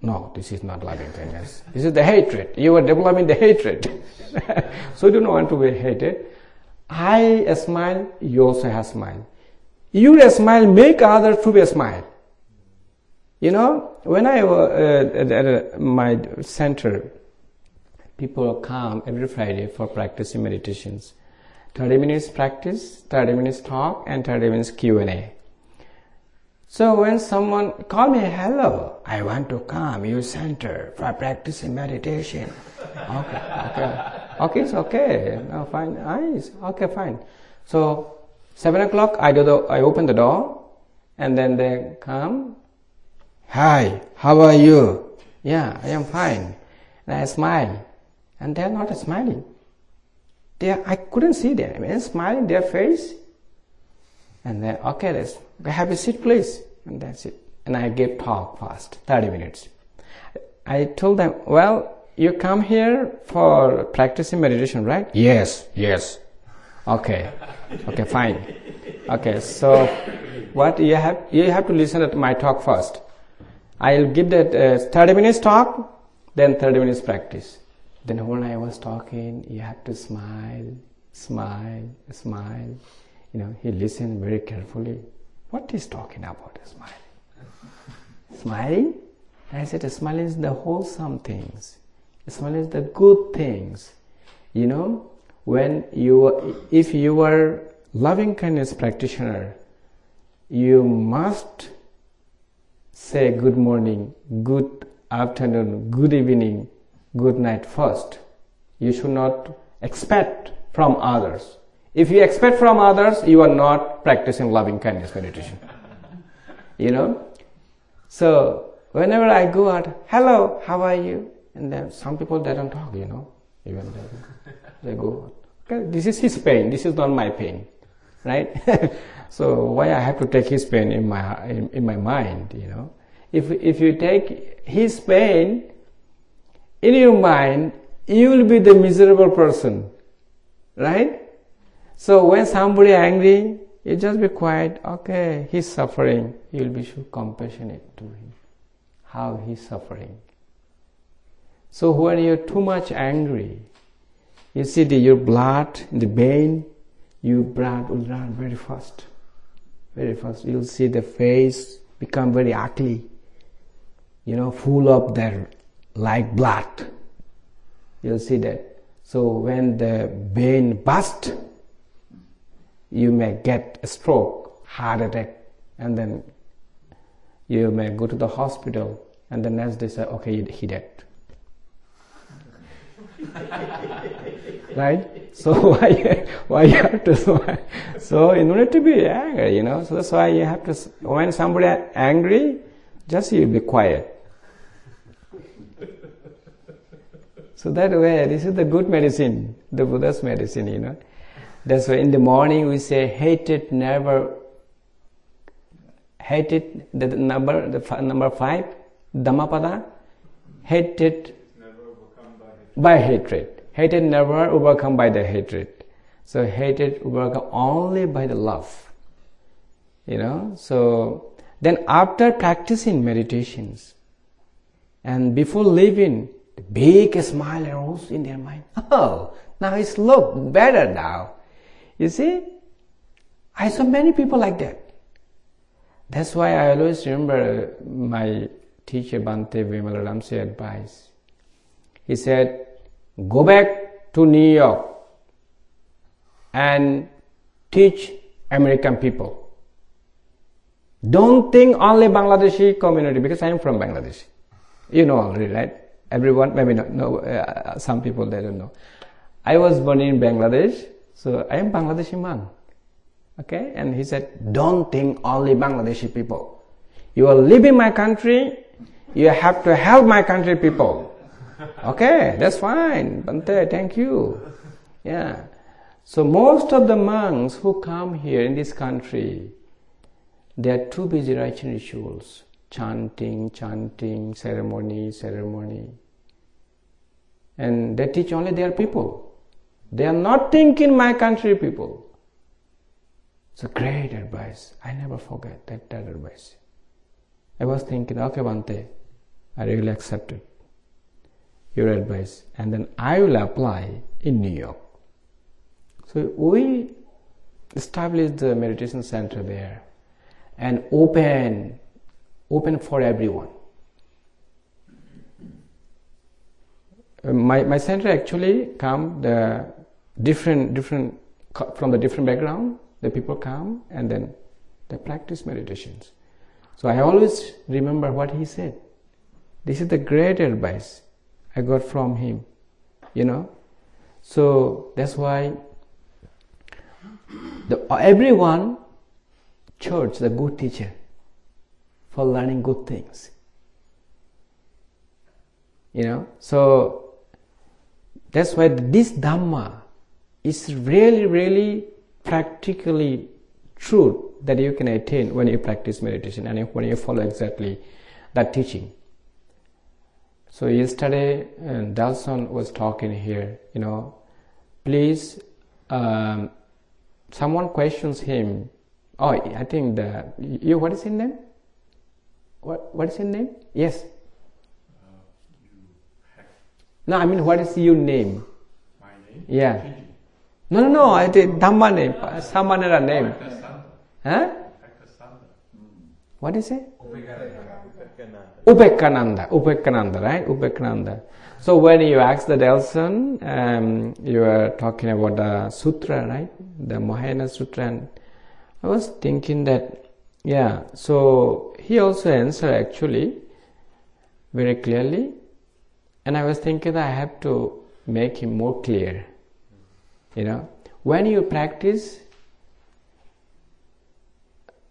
no, this is not loving kindness. This is the hatred. You are developing the hatred. (laughs) so you don't want to be hated. I smile, you also have smile. You smile, make others to be a smile. You know, when I was uh, at, at my center, people come every Friday for practicing meditations. 30 minutes practice, 30 minutes talk, and 30 minutes Q&A. So when someone call me, hello, I want to come your center for practicing meditation. (laughs) Okay, okay, okay, it's okay. No, fine, ah, nice. Okay, fine. So seven o'clock, I do the, I open the door, and then they come. Hi, how are you? Yeah, I am fine. And I smile, and they are not smiling. They I couldn't see them. I mean, smiling their face. And then, okay, let's have a seat, please. And that's it. And I gave talk fast, 30 minutes. I told them, well, you come here for practicing meditation, right? Yes, yes. Okay, okay, fine. Okay, so what you have, you have to listen to my talk first. I'll give that uh, 30 minutes talk, then 30 minutes practice. Then when I was talking, you have to smile, smile, smile. You know, he listened very carefully. What is talking about smiling? smiling? I said smiling is the wholesome things. Smiling is the good things. You know, when you, if you are loving kindness practitioner, you must say good morning, good afternoon, good evening, good night first. You should not expect from others. If you expect from others, you are not practicing loving kindness meditation. you know? So, whenever I go out, hello, how are you? And then some people, they don't talk, you know? Even they, they go, okay, this is his pain, this is not my pain. Right? (laughs) so, why I have to take his pain in my, in, in my mind, you know? If, if you take his pain in your mind, you will be the miserable person. Right? So when somebody angry, you just be quiet. Okay, he's suffering. You'll be so compassionate to him. How he's suffering. So when you're too much angry, you see the, your blood in the vein, your blood will run very fast. Very fast. You'll see the face become very ugly. You know, full of that like blood. You'll see that. So when the vein burst, you may get a stroke, heart attack, and then you may go to the hospital, and the next day say, okay, he dead. (laughs) right? So (laughs) why why you have to (laughs) so in order to be angry, you know, so that's why you have to when somebody angry, just you be quiet. So that way, this is the good medicine, the Buddha's medicine, you know. That's why in the morning we say, hated never, hated, the number, the number five, Dhammapada, hated by hatred. Hatred never overcome by the hatred. So hatred overcome only by the love. You know, so then after practicing meditations and before leaving, the big smile arose in their mind. Oh, now it's look better now. You see, I saw many people like that. That's why I always remember my teacher Bhante Vimalaramsi advice. He said, go back to New York and teach American people. Don't think only Bangladeshi community because I am from Bangladesh. You know already, right? Everyone, maybe not, no, uh, some people they don't know. I was born in Bangladesh, so I am Bangladeshi man. Okay, and he said, don't think only Bangladeshi people. You are leaving my country, you have to help my country people. Okay, that's fine. Bhante, thank you. Yeah. So most of the monks who come here in this country, they are too busy writing rituals, chanting, chanting, ceremony, ceremony. And they teach only their people. They are not thinking my country people. It's a great advice. I never forget that, that advice. I was thinking, okay, Bhante, I really accept it your advice and then I will apply in New York. So we established the meditation center there and open open for everyone. My, my center actually come the different different from the different background the people come and then they practice meditations. So I always remember what he said. This is the great advice I got from him, you know. So that's why the, everyone church the good teacher for learning good things. You know, so that's why this Dhamma is really, really practically true that you can attain when you practice meditation and when you follow exactly that teaching. So yesterday, uh, Delson was talking here. You know, please, um, someone questions him. Oh, I think the you. What is his name? What What is his name? Yes. No, I mean, what is your name? My name? Yeah. No, no, no. I did Dhamma name. Some other name. Huh? What is it? Upekkananda, Upekkananda, right? Upekkananda. So when you ask the Delson, um, you are talking about the sutra, right? The Mahayana Sutra. And I was thinking that, yeah, so he also answered actually very clearly. And I was thinking I have to make him more clear. You know, when you practice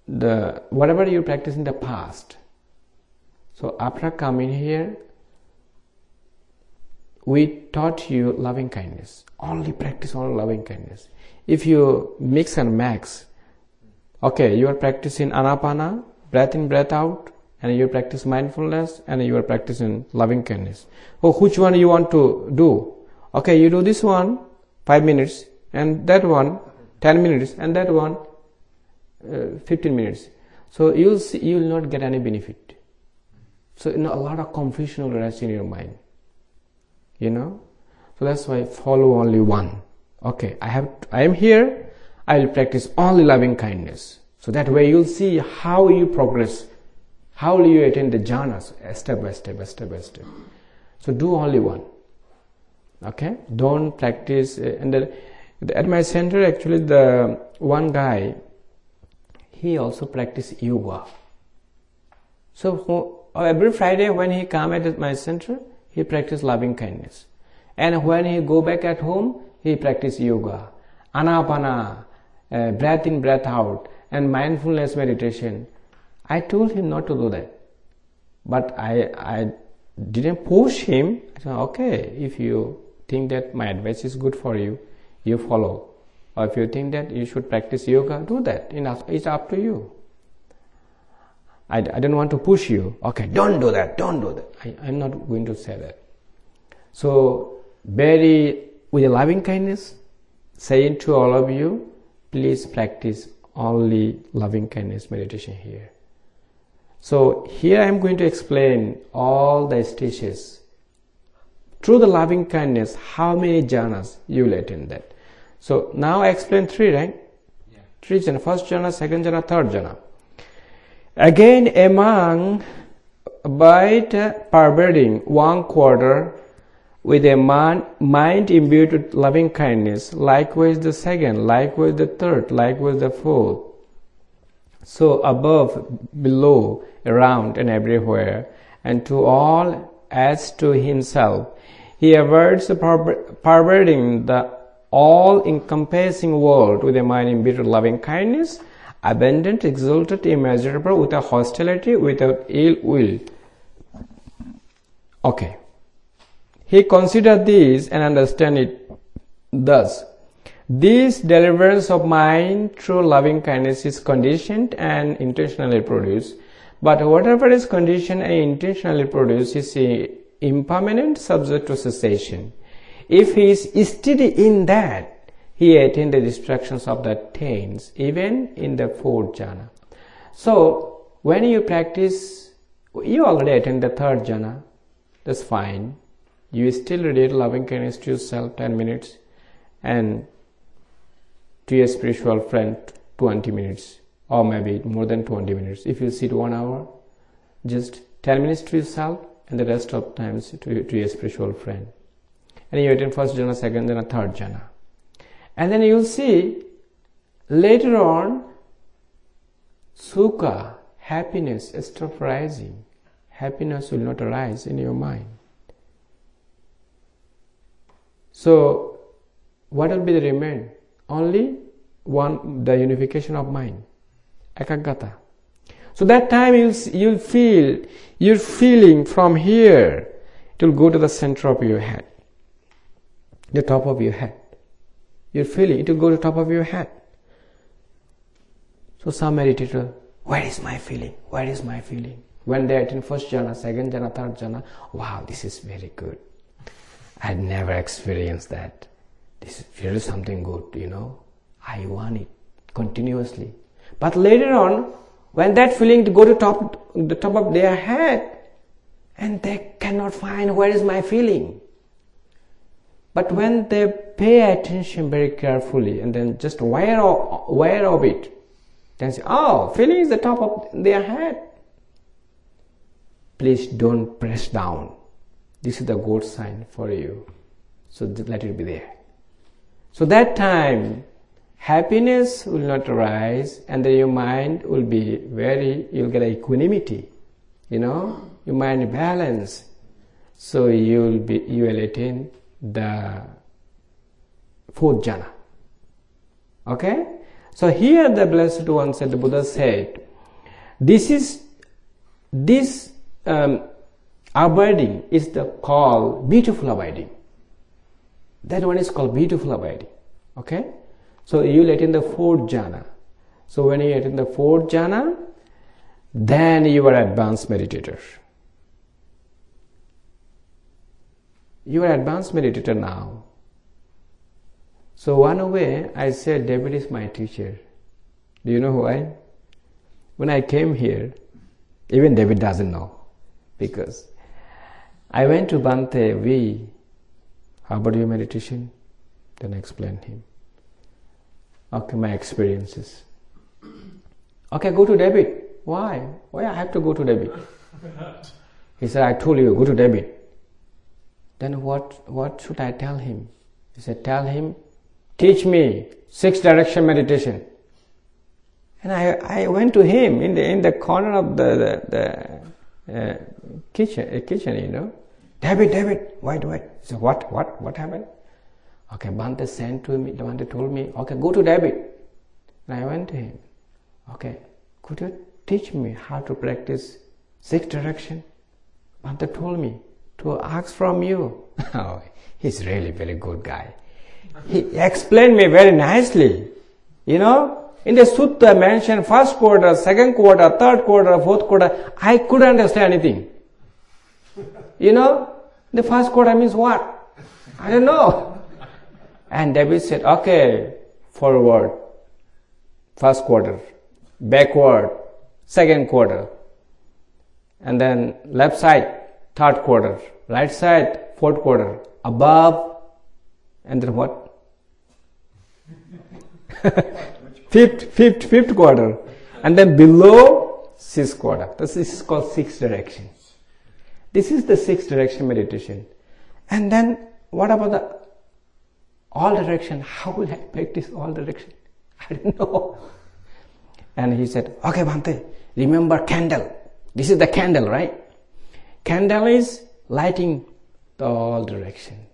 the whatever you practice in the past, so after coming here, we taught you loving kindness. Only practice all loving kindness. If you mix and max, okay, you are practicing anapana, breath in, breath out, and you practice mindfulness and you are practicing loving kindness. Oh, which one you want to do? Okay, you do this one five minutes and that one 10 minutes and that one uh, 15 minutes. So you'll see, you'll not get any benefit. So you know, a lot of confusion will arise in your mind. You know, so that's why follow only one. Okay, I have I am here. I will practice only loving kindness. So that way you'll see how you progress, how will you attain the jhanas step by step, by step by step. So do only one. Okay, don't practice. Uh, and the, at my center, actually, the one guy, he also practice yoga. So every Friday when he come at my center, he practice loving kindness, and when he go back at home, he practice yoga, anapana, uh, breath in, breath out, and mindfulness meditation. I told him not to do that, but I I didn't push him. I said, okay, if you think that my advice is good for you, you follow. Or if you think that you should practice yoga, do that. It's up to you. I, I don't want to push you. Okay, don't do that, don't do that. I, I'm not going to say that. So, very with a loving kindness, saying to all of you, please practice only loving kindness meditation here. So, here I am going to explain all the stages. Through the loving kindness, how many jhanas you will attain that. So, now I explain three, right? Yeah. Three jhana. First jhana, second jhana, third jhana. Again, among by uh, perverting one quarter with a man, mind imbued with loving kindness, likewise the second, likewise the third, likewise the fourth. So above, below, around, and everywhere, and to all as to himself, he avoids perverting the all encompassing world with a mind with loving kindness abundant, exalted, immeasurable, without hostility, without ill will. Okay. He considered this and understand it thus. This deliverance of mind through loving kindness is conditioned and intentionally produced. But whatever is conditioned and intentionally produced is impermanent, subject to cessation. If he is steady in that, he attained the distractions of the taints, even in the fourth jhana. So, when you practice, you already attained the third jhana, that's fine. You still read loving kindness to yourself 10 minutes and to your spiritual friend 20 minutes or maybe more than 20 minutes. If you sit one hour, just 10 minutes to yourself and the rest of times to, to your spiritual friend. And you attain first jhana, second jhana, third jhana. And then you'll see later on, sukha, happiness, stop rising. Happiness will not arise in your mind. So, what will be the remain? Only one, the unification of mind, ekaggata. So that time you'll, you'll feel, you're feeling from here, it will go to the center of your head, the top of your head. You're feeling it will go to the top of your head. So some meditator, where is my feeling? Where is my feeling? When they're in first jhana, second jhana, third jhana, wow, this is very good. I had never experienced that. This is something good, you know. I want it continuously. But later on, when that feeling to go to top the top of their head, and they cannot find where is my feeling. But when they pay attention very carefully and then just aware of, aware of it, then say, oh, feeling is the top of their head. Please don't press down. This is the good sign for you. So let it be there. So that time, happiness will not arise and then your mind will be very, you'll get equanimity. You know, your mind balance. So you will be, you will attain the fourth jhana. Okay? So here the Blessed One said, the Buddha said, this is, this um, abiding is the call, beautiful abiding. That one is called beautiful abiding. Okay? So you will attain the fourth jhana. So when you attain the fourth jhana, then you are advanced meditator. You are advanced meditator now. So one way I said David is my teacher. Do you know why? When I came here, even David doesn't know because I went to Bhante, we, how about your meditation? Then I explained him. Okay, my experiences. Okay, go to David. Why? Why I have to go to David? he said, I told you, go to David. Then what, what should I tell him? He said, tell him, teach me six direction meditation. And I, I went to him in the, in the corner of the, the, the uh, kitchen, uh, kitchen, you know. David, David, why wait, wait. So what, what, what happened? Okay, Bhante sent to me, Bhante told me, okay, go to David. And I went to him. Okay, could you teach me how to practice six direction? Bhante told me to ask from you. (laughs) oh, he's really very good guy. He explained me very nicely. You know, in the sutta mentioned first quarter, second quarter, third quarter, fourth quarter, I couldn't understand anything. You know, the first quarter means what? I don't know. And David said, okay, forward, first quarter, backward, second quarter, and then left side, third quarter, right side, fourth quarter, above, and then what? (laughs) fifth, fifth, fifth quarter, and then below sixth quarter. This is called sixth direction. This is the sixth direction meditation. And then what about the all direction? How will I practice all direction? (laughs) I don't know. And he said, okay, Bhante, remember candle. This is the candle, right? Candle is lighting the all direction.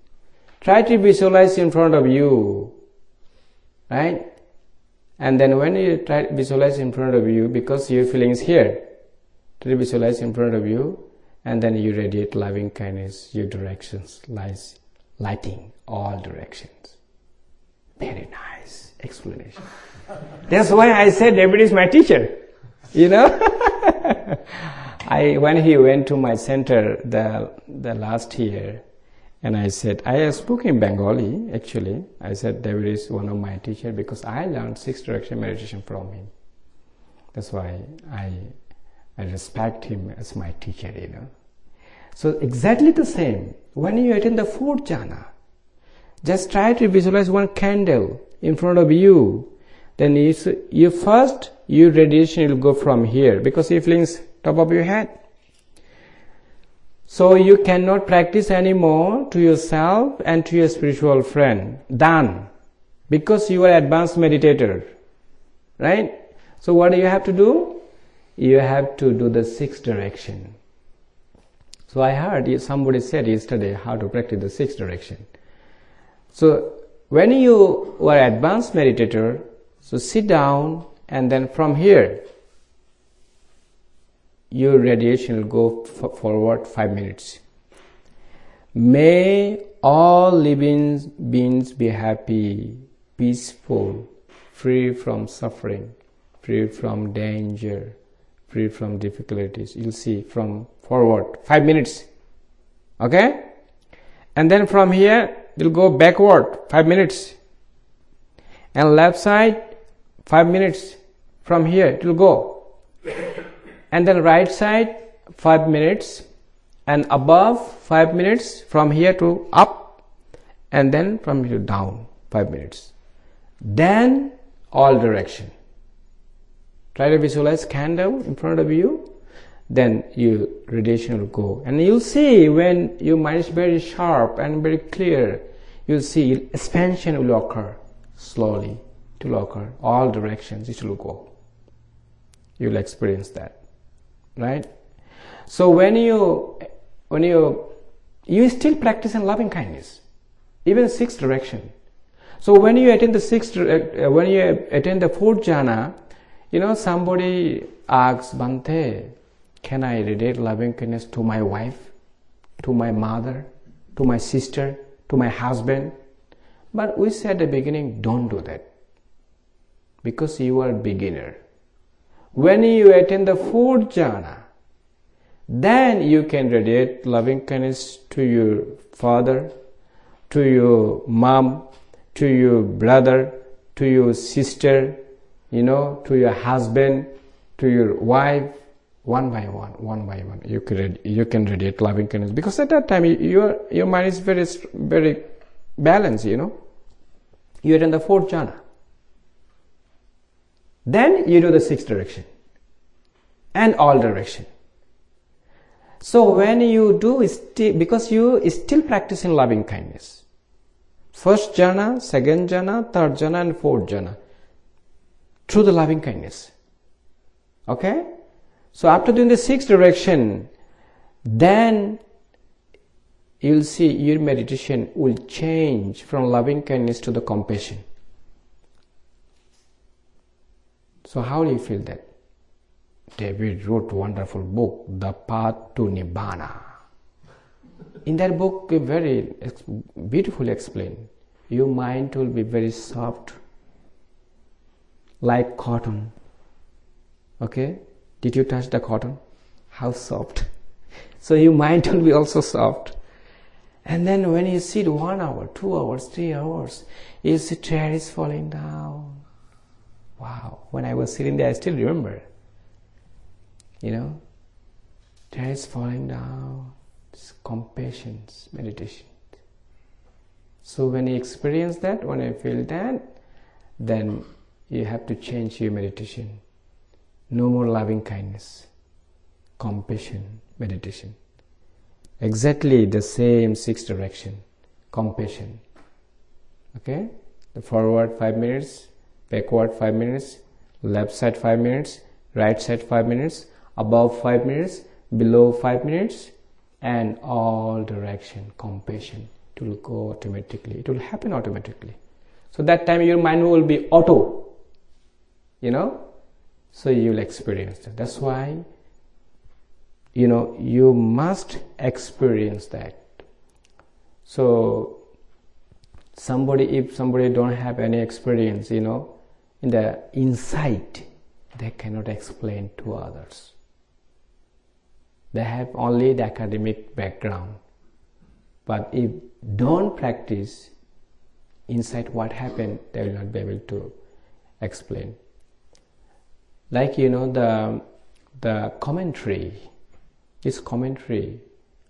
Try to visualize in front of you, right? And then when you try to visualize in front of you, because your feeling is here, try to visualize in front of you, and then you radiate loving kindness, your directions, lies, lighting all directions. Very nice explanation. (laughs) That's why I said David is my teacher. You know? (laughs) I when he went to my center the the last year, and I said I spoke in Bengali actually. I said David is one of my teacher because I learned six direction meditation from him. That's why I I respect him as my teacher. You know. So exactly the same when you attend the fourth jhana. Just try to visualize one candle in front of you. Then you, first your radiation will go from here because it links top of your head. So you cannot practice anymore to yourself and to your spiritual friend. Done. Because you are advanced meditator. Right? So what do you have to do? You have to do the sixth direction. So I heard somebody said yesterday how to practice the sixth direction. So when you are advanced meditator, so sit down and then from here your radiation will go forward 5 minutes. May all living beings be happy, peaceful, free from suffering, free from danger, free from difficulties. You'll see from forward 5 minutes. Okay? And then from here, we'll go backward 5 minutes. And left side, 5 minutes. From here, it will go and then right side 5 minutes and above 5 minutes from here to up and then from here down 5 minutes then all direction try to visualize candle in front of you then your radiation will go. And you'll see when your mind is very sharp and very clear you'll see expansion will occur slowly to occur. All directions it will go. You'll experience that right? So when you when you you still practice in loving kindness even sixth direction. So when you attend the sixth uh, when you attend the fourth jhana you know somebody asks bhante can i radiate loving kindness to my wife to my mother to my sister to my husband? But we said at the beginning don't do that because you are a beginner. When you attain the fourth jhana, then you can radiate loving kindness to your father, to your mom, to your brother, to your sister, you know, to your husband, to your wife, one by one, one by one. You can you can radiate loving kindness because at that time your your mind is very very balanced. You know, you are in the fourth jhana. Then you do the sixth direction and all direction. So when you do because you still practicing loving kindness. First jhana, second jhana, third jhana and fourth jhana. Through the loving kindness. Okay? So after doing the sixth direction, then you'll see your meditation will change from loving kindness to the compassion. So how do you feel that? David wrote wonderful book, The Path to Nibbana. In that book, very beautifully explained. Your mind will be very soft, like cotton. Okay? Did you touch the cotton? How soft. So your mind will be also soft. And then when you sit one hour, two hours, three hours, you see chair is falling down. Wow. When I was sitting there, I still remember. You know, chair is falling down. It's compassion, meditation. So when you experience that, when you feel that, then you have to change your meditation. No more loving kindness, compassion, meditation. Exactly the same six direction, compassion. Okay? The forward five minutes, backward five minutes, left side five minutes, right side five minutes, above five minutes, below five minutes, and all direction, compassion. It will go automatically. It will happen automatically. So that time your mind will be auto. You know? So you will experience that. That's why you know you must experience that. So somebody if somebody don't have any experience, you know, in the insight, they cannot explain to others. They have only the academic background. But if don't practice inside what happened, they will not be able to explain. Like you know the the commentary, this commentary,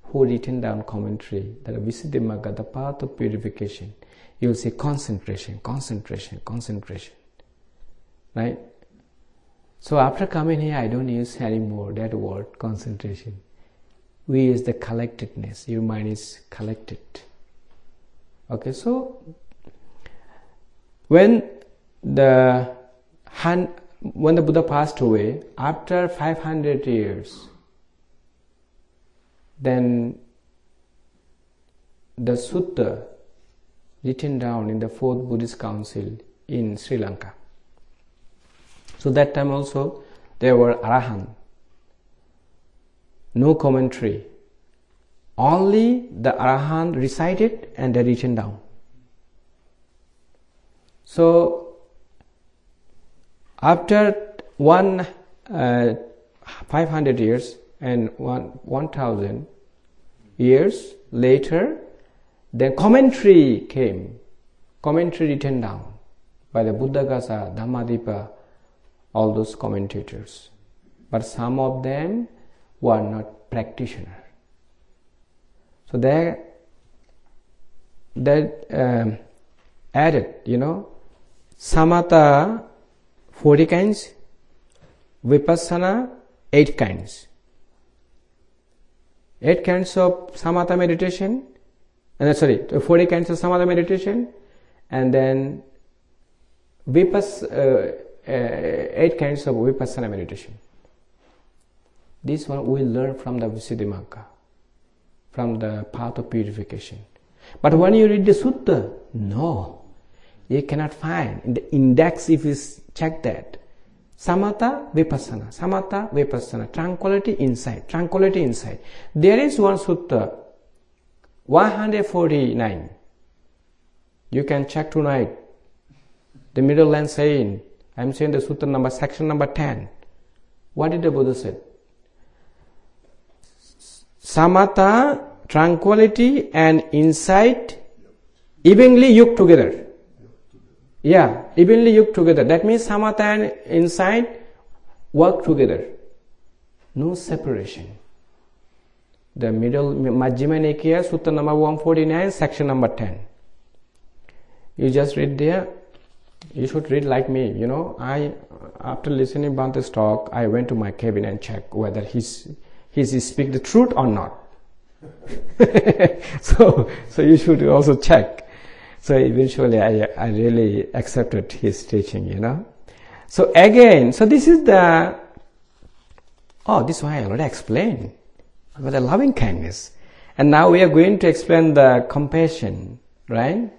who written down commentary, that Visuddhimagga, the path of purification, you will see concentration, concentration, concentration. Right? So after coming here, I don't use anymore that word concentration. We use the collectedness. Your mind is collected. Okay, so when the Han, when the Buddha passed away, after 500 years, then the sutta written down in the fourth Buddhist Council in Sri Lanka. So that time also there were Arahant. No commentary. Only the Arahant recited and they written down. So after one uh, 500 years and one 1000 years later, then commentary came. Commentary written down by the Buddhaghosa, Dhammadipa, all those commentators. But some of them were not practitioners. So they that um, added, you know, samatha 40 kinds, vipassana 8 kinds. 8 kinds of samatha meditation, and uh, sorry, 40 kinds of samatha meditation, and then vipass, uh, uh, 8 kinds of vipassana meditation. This one we learn from the Visuddhimagga, from the path of purification. But when you read the sutta, no, you cannot find in the index if you check that. Samatha vipassana, samatha vipassana, tranquility insight, tranquility insight. There is one sutta, 149. You can check tonight. The middle line saying, I'm saying the sutta number, section number 10. What did the Buddha say? Samatha, tranquility and insight evenly yoked together. Yeah, evenly yoked together. That means samatha and work together. No separation. The middle Majjhima Nikaya, Sutta number 149, section number 10. You just read there. You should read like me. You know, I after listening Bhante's talk, I went to my cabin and checked whether he's he's speak the truth or not. (laughs) so so you should also check. So eventually I, I really accepted his teaching, you know. So again, so this is the, oh, this one I already explained about the loving kindness. And now we are going to explain the compassion, right?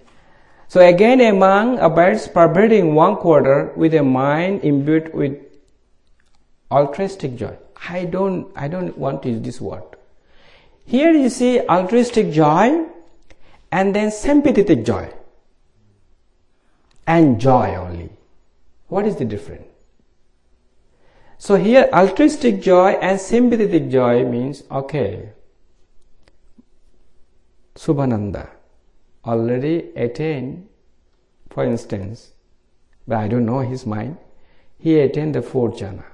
So again, a bird's perverting one quarter with a mind imbued with altruistic joy. I don't, I don't want to use this word. Here you see altruistic joy and then sympathetic joy and joy only. What is the difference? So here altruistic joy and sympathetic joy means okay. Subhananda already attained, for instance, but I don't know his mind, he attained the fourth jhana.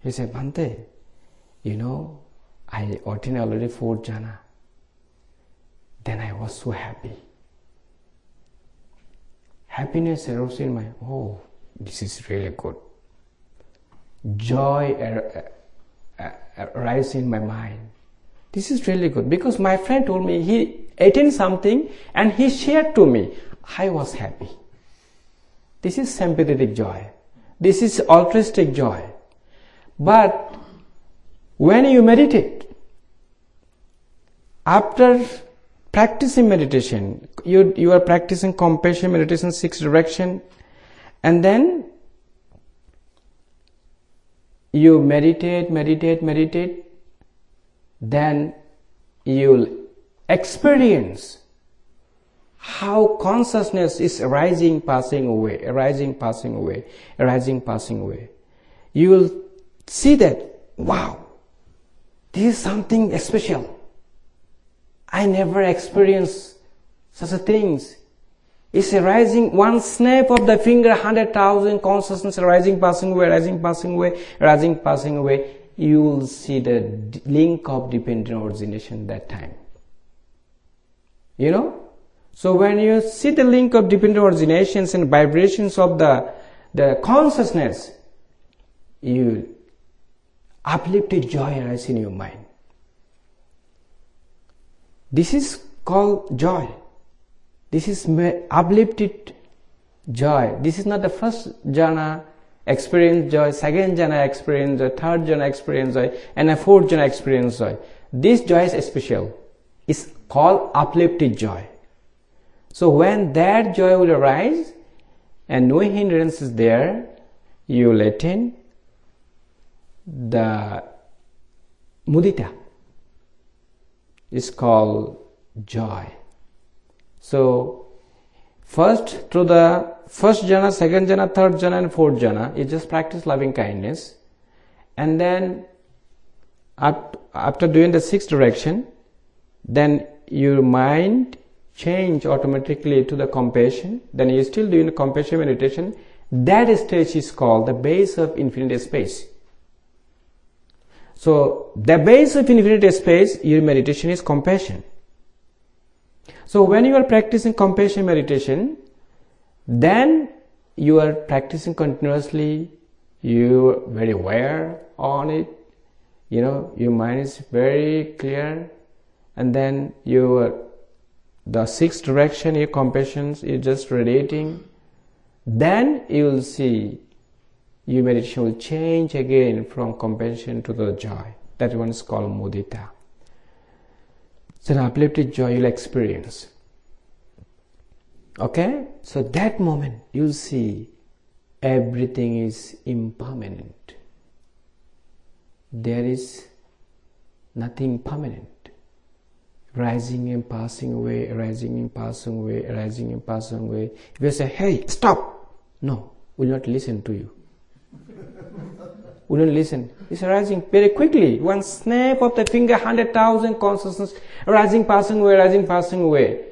He said, Bhante, you know, I attained already fourth jhana. Then I was so happy. Happiness arose in my, oh, this is really good. Joy arises in my mind. This is really good because my friend told me he attained something and he shared to me. I was happy. This is sympathetic joy. This is altruistic joy. But when you meditate, after practicing meditation, you, you are practicing compassion meditation, six direction, and then you meditate, meditate, meditate, then you'll experience how consciousness is arising, passing away, arising, passing away, arising, passing away. You will see that, wow, this is something special. I never experienced such a things. It's arising one snap of the finger, hundred thousand consciousness arising, passing away, rising, passing away, arising, passing away. You will see the link of dependent origination that time. You know? So when you see the link of dependent originations and vibrations of the, the consciousness, you uplifted joy arises in your mind. This is called joy. This is uplifted joy. This is not the first jhana experience joy, second jhana experience joy, third jhana experience joy, and a fourth jhana experience joy. This joy is special. It's called uplifted joy. So when that joy will arise and no hindrance is there, you will attain the mudita is called joy. So, first through the first jhana, second jhana, third jhana, and fourth jhana, you just practice loving kindness, and then after doing the sixth direction, then your mind change automatically to the compassion. Then you still doing the compassion meditation. That stage is called the base of infinite space. So the base of infinite space, your meditation is compassion. So when you are practicing compassion meditation, then you are practicing continuously, you are very aware on it, you know, your mind is very clear, and then your the sixth direction, your compassion is just radiating, then you will see your meditation will change again from compassion to the joy. That one is called mudita. It's an uplifted joy you'll experience. Okay? So that moment you'll see everything is impermanent. There is nothing permanent. Rising and passing away, rising and passing away, rising and passing away. If you say, hey, stop! No, we'll not listen to you. Wouldn't listen. It's arising very quickly. One snap of the finger, hundred thousand consciousness arising, passing away, arising, passing away.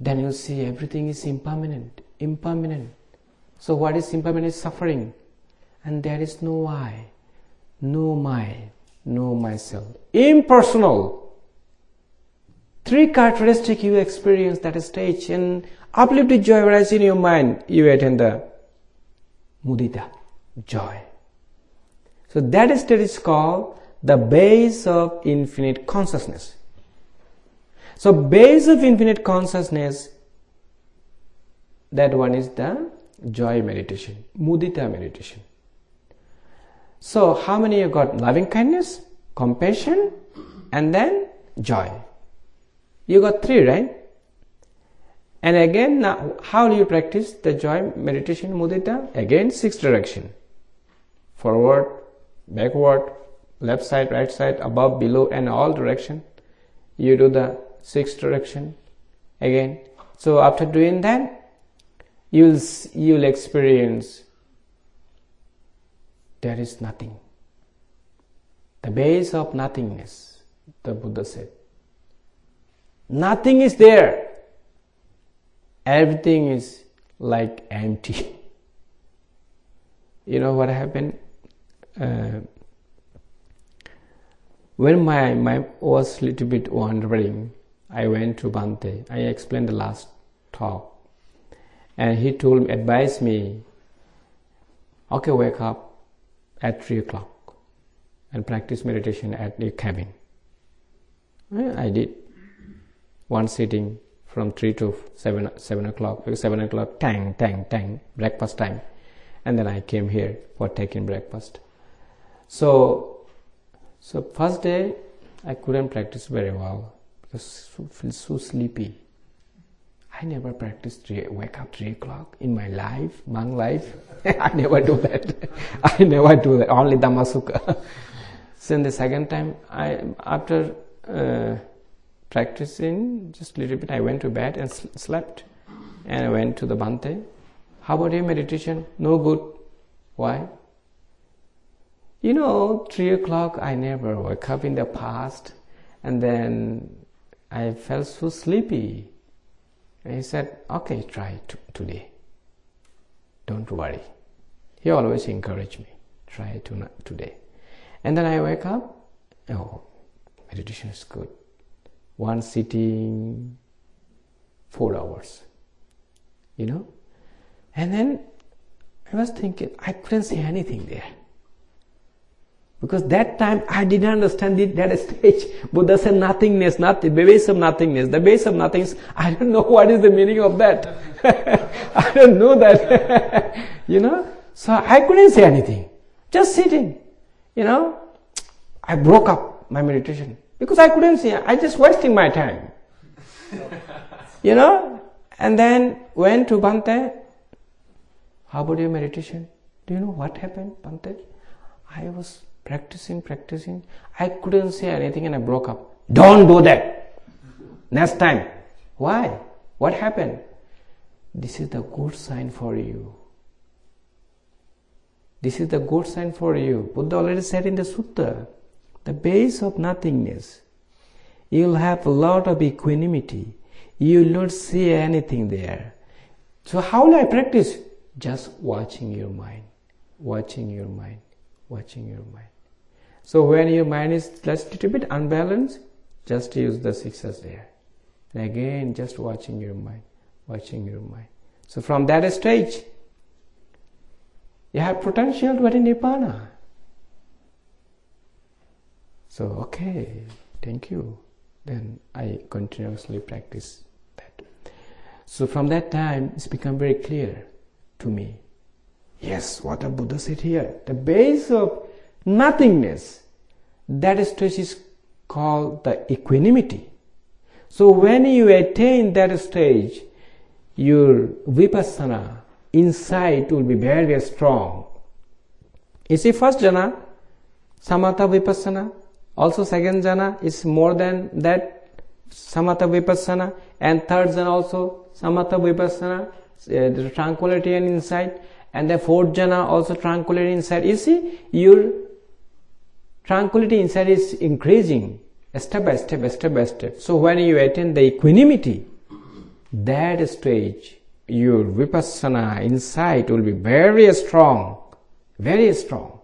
Then you'll see everything is impermanent, impermanent. So what is impermanent is suffering. And there is no I, no my, no myself. Impersonal. Three characteristics you experience that stage and uplifted joy arises in your mind, you attain the mudita, joy. So that state is called the base of infinite consciousness. So base of infinite consciousness, that one is the joy meditation, mudita meditation. So how many you got loving kindness, compassion, and then joy? You got three, right? And again, now, how do you practice the joy meditation mudita? Again, six direction. Forward, backward, left side, right side, above, below, and all direction. You do the six direction again. So after doing that, you'll you'll experience there is nothing. The base of nothingness, the Buddha said. Nothing is there. Everything is like empty. (laughs) you know what happened? Uh, when my mind was little bit wandering, I went to Bhante. I explained the last talk. And he told me, advised me, okay, wake up at 3 o'clock and practice meditation at the cabin. I did. One sitting from 3 to 7, 7 o'clock. 7 o'clock, tang, tang, tang, breakfast time. And then I came here for taking breakfast. So, so first day I couldn't practice very well because I feel so sleepy. I never practiced three, wake up three o'clock in my life, monk life. (laughs) I never do that. (laughs) I never do that. Only Dhammasukha. (laughs) so in the second time, I after uh, practicing just a little bit, I went to bed and sl- slept, and I went to the Bhante. How about your meditation? No good. Why? You know, three o'clock. I never wake up in the past, and then I felt so sleepy. And he said, Okay, try t- today. Don't worry. He always encouraged me, try to today. And then I wake up, oh, meditation is good. One sitting, four hours. You know? And then I was thinking, I couldn't say anything there. Because that time I didn't understand it, that stage. Buddha said nothingness, nothing, the base of nothingness. The base of nothingness, I don't know what is the meaning of that. (laughs) I don't know that. (laughs) you know? So I couldn't say anything. Just sitting. You know? I broke up my meditation. Because I couldn't see, I just wasting my time. (laughs) you know? And then went to Bhante. How about your meditation? Do you know what happened, Bhante? I was practicing, practicing. I couldn't say anything and I broke up. Don't do that. Next time. Why? What happened? This is the good sign for you. This is the good sign for you. Buddha already said in the sutta, the base of nothingness. You'll have a lot of equanimity. You will not see anything there. So how will I practice? Just watching your mind, watching your mind, watching your mind. So when your mind is just a little bit unbalanced, just use the sixes there. And again, just watching your mind, watching your mind. So from that stage, you have potential to attain Nibbana. So, okay, thank you. Then I continuously practice that. So from that time, it's become very clear to me. Yes, what the Buddha said here. The base of nothingness, that stage is called the equanimity. So when you attain that stage, your vipassana insight will be very, very strong. You see, first jhana, samatha vipassana, also second jhana is more than that, samatha vipassana, and third jhana also samatha vipassana, uh, the tranquility and insight, and the fourth jhana also tranquility and insight. You see, your tranquility inside is increasing step by step, step by step. So when you attain the equanimity, that stage, your vipassana insight will be very strong, very strong.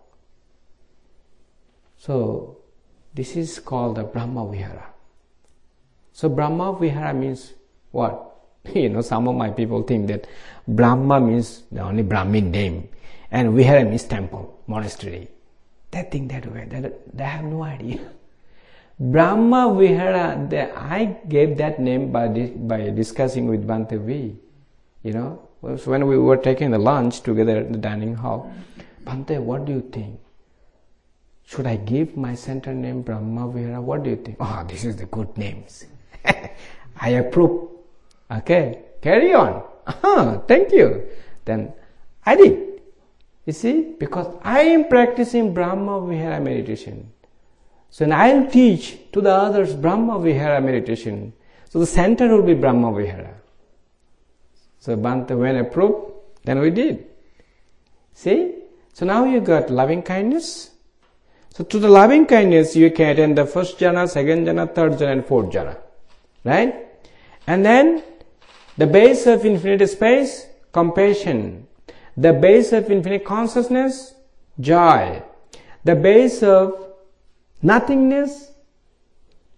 So this is called the Brahma Vihara. So Brahma Vihara means what? (laughs) You know, some of my people think that Brahma means the only Brahmin name, and Vihara means temple, monastery. They think that way. They, they have no idea. Brahma Vihara, the, I gave that name by, by discussing with Bhante V. You know, so when we were taking the lunch together in the dining hall, Bhante, what do you think? Should I give my center name Brahma Vihara? What do you think? Oh, this is the good names. (laughs) I approve. Okay, carry on. (laughs) Thank you. Then I did. You see, because I am practicing Brahma Vihara meditation. So and I'll teach to the others Brahma Vihara meditation. So the center will be Brahma Vihara. So Bhante, when approved, then we did. See? So now you got loving kindness. So to the loving kindness, you can attend the first jhana, second jhana, third jhana, and fourth jhana. Right? And then the base of infinite space, compassion. The base of infinite consciousness, joy. The base of nothingness,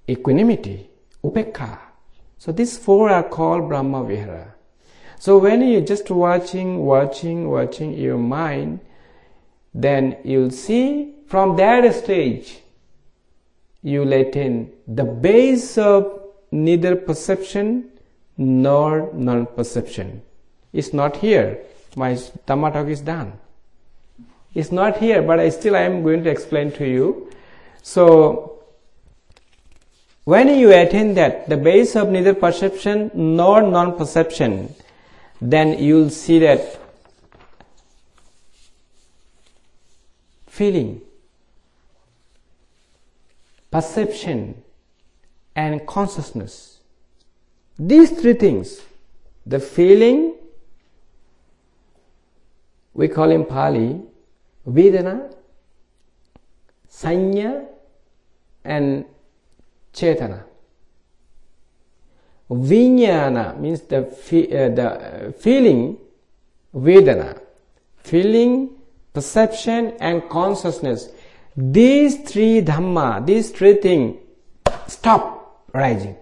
equanimity, upekha. So these four are called Brahma Vihara. So when you're just watching, watching, watching your mind, then you'll see from that stage, you let in the base of neither perception nor non-perception. It's not here. My Dhamma talk is done. It's not here, but I still I am going to explain to you. So, when you attain that, the base of neither perception nor non-perception, then you'll see that feeling, perception, and consciousness. These three things, the feeling, we call in Pali, Vedana, Sanya, and Chetana. Vijnana means the, uh, the feeling, Vedana, feeling, perception, and consciousness. These three Dhamma, these three things, stop rising.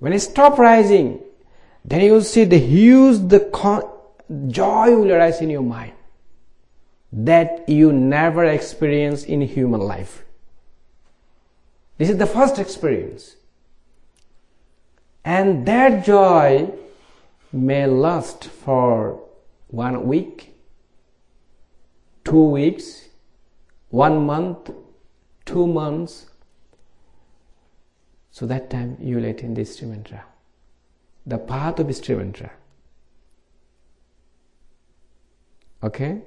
When it stop rising, then you will see the huge the con- joy will arise in your mind that you never experience in human life. This is the first experience. And that joy may last for one week, two weeks, one month, two months. So that time you will attain the stream entrant, the path of stream entrant. Okay?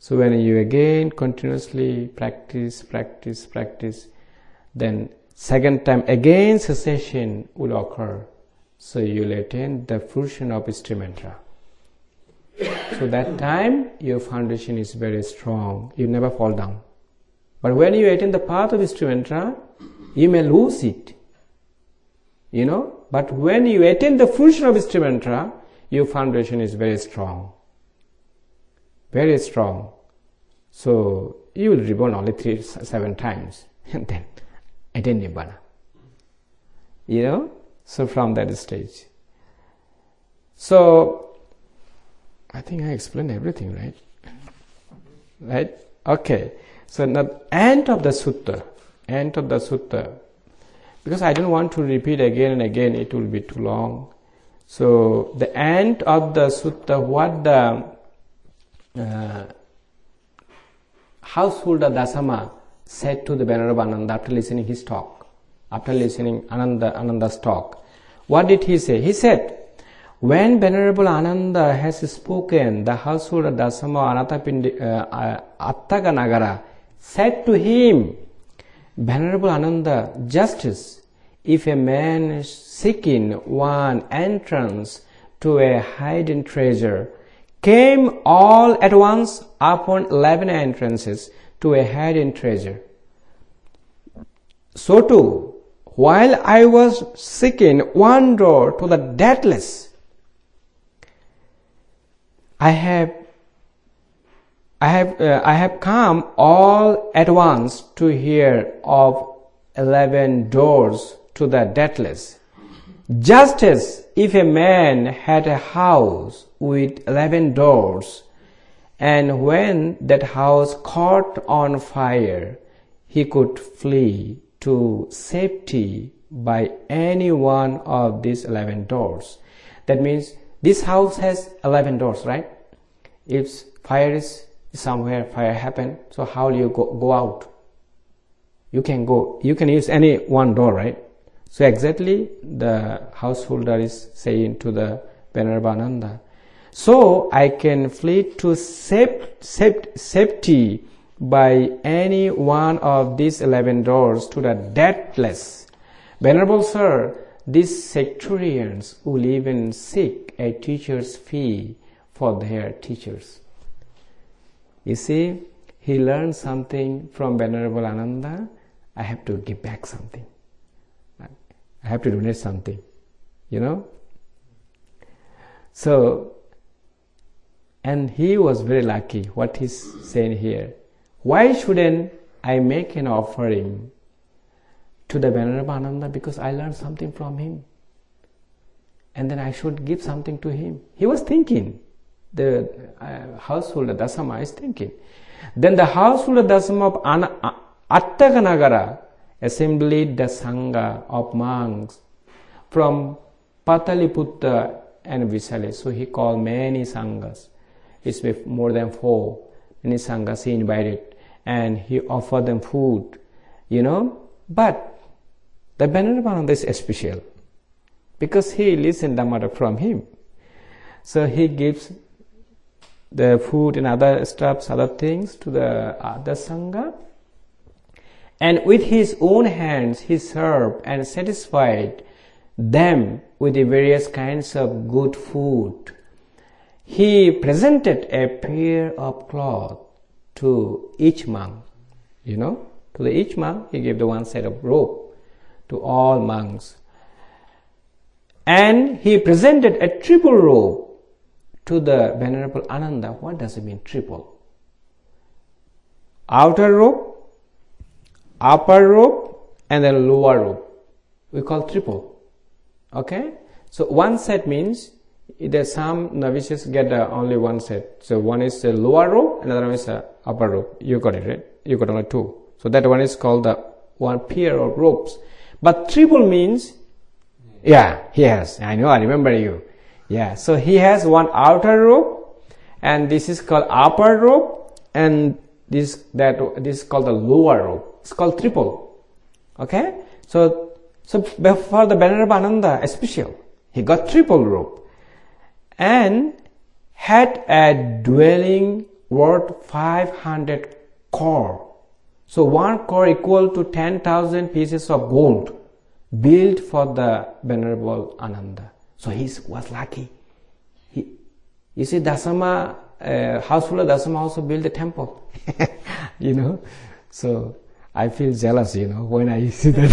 So when you again continuously practice, practice, practice, then second time again cessation will occur. So you will attain the fruition of stream entrant. so that time your foundation is very strong. You never fall down. But when you attain the path of stream entrant, you may lose it. You know? But when you attain the fruition of stream entrant, your foundation is very strong very strong. So you will reborn only three, seven times, (laughs) and then attain nibbana. You know, so from that stage. So I think I explained everything, right? Right? Okay. So now end of the sutta, end of the sutta, because I don't want to repeat again and again, it will be too long. So the end of the sutta, what the uh, householder Dasama said to the Venerable Ananda after listening his talk, after listening Ananda, Ananda's talk. What did he say? He said, when Venerable Ananda has spoken, the householder Dasama Anatapindi, uh, Atthakanagara said to him, Venerable Ananda, justice, if a man is seeking one entrance to a hidden treasure came all at once upon eleven entrances to a hidden treasure. So too, while I was seeking one door to the deathless, I have I have uh, I have come all at once to hear of eleven doors to the deathless. Just as if a man had a house with eleven doors, and when that house caught on fire, he could flee to safety by any one of these eleven doors. That means this house has eleven doors, right? If fire is somewhere, fire happen, so how do you go, go out? You can go, you can use any one door, right? So exactly the householder is saying to the Venerable Ananda, So I can flee to safe, safe, safety by any one of these eleven doors to the deathless. Venerable Sir, these sectarians will even seek a teacher's fee for their teachers. You see, he learned something from Venerable Ananda. I have to give back something. I have to donate something, you know. So, and he was very lucky. What he's saying here, why shouldn't I make an offering to the Venerable Ananda because I learned something from him, and then I should give something to him. He was thinking. The uh, householder Dasama is thinking. Then the householder Dasama of Ana- Atthakanagara assembled the Sangha of monks from Pataliputta and Vesali. So he called many Sanghas. It's more than four. Many Sanghas he invited and he offered them food, you know. But the Venerable is special because he listened Dhamma from him. So he gives the food and other stuffs, other things to the other Sangha and with his own hands he served and satisfied them with the various kinds of good food. He presented a pair of cloth to each monk, you know, to each monk he gave the one set of robe to all monks. And he presented a triple robe to the Venerable Ananda. What does it mean, triple? Outer robe, upper rope and then lower rope We call triple. Okay? So one set means there's some novices get uh, only one set. So one is a lower rope another one is a upper rope You got it, right? You got only two. So that one is called the one pair of ropes But triple means, yeah, has. I know, I remember you. Yeah, so he has one outer rope and this is called upper rope and this that this is called the lower robe. It's called triple. Okay? So, so for the Venerable Ananda, especially, he got triple robe and had a dwelling worth 500 core. So one core equal to 10,000 pieces of gold built for the Venerable Ananda. So he was lucky. He, you see, Dasama, uh, of Dasama also built a temple. (laughs) you know, so I feel jealous, you know, when I see that.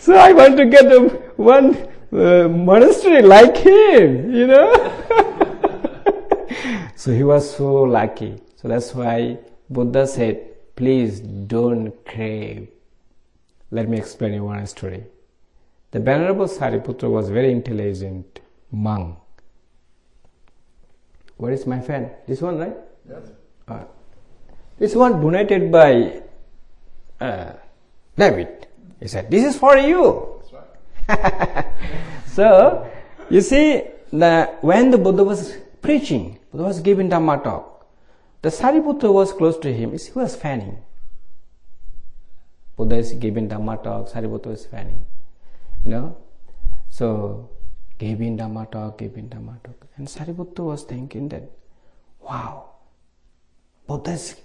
so I want to get a, one uh, monastery like him, you know. (laughs) so he was so lucky. So that's why Buddha said, please don't crave. Let me explain you one story. The Venerable Sariputra was very intelligent monk. Where is my fan? This one, right? Yes. Uh, this one donated by uh, David. He said, "This is for you." That's right. (laughs) so, you see, the, when the Buddha was preaching, Buddha was giving Dhamma talk. The Sariputta was close to him. He was fanning. Buddha is giving Dhamma talk. Sariputta is fanning. You know, so giving Dhamma talk, giving Dhamma talk, and Sariputta was thinking that, wow, Buddha is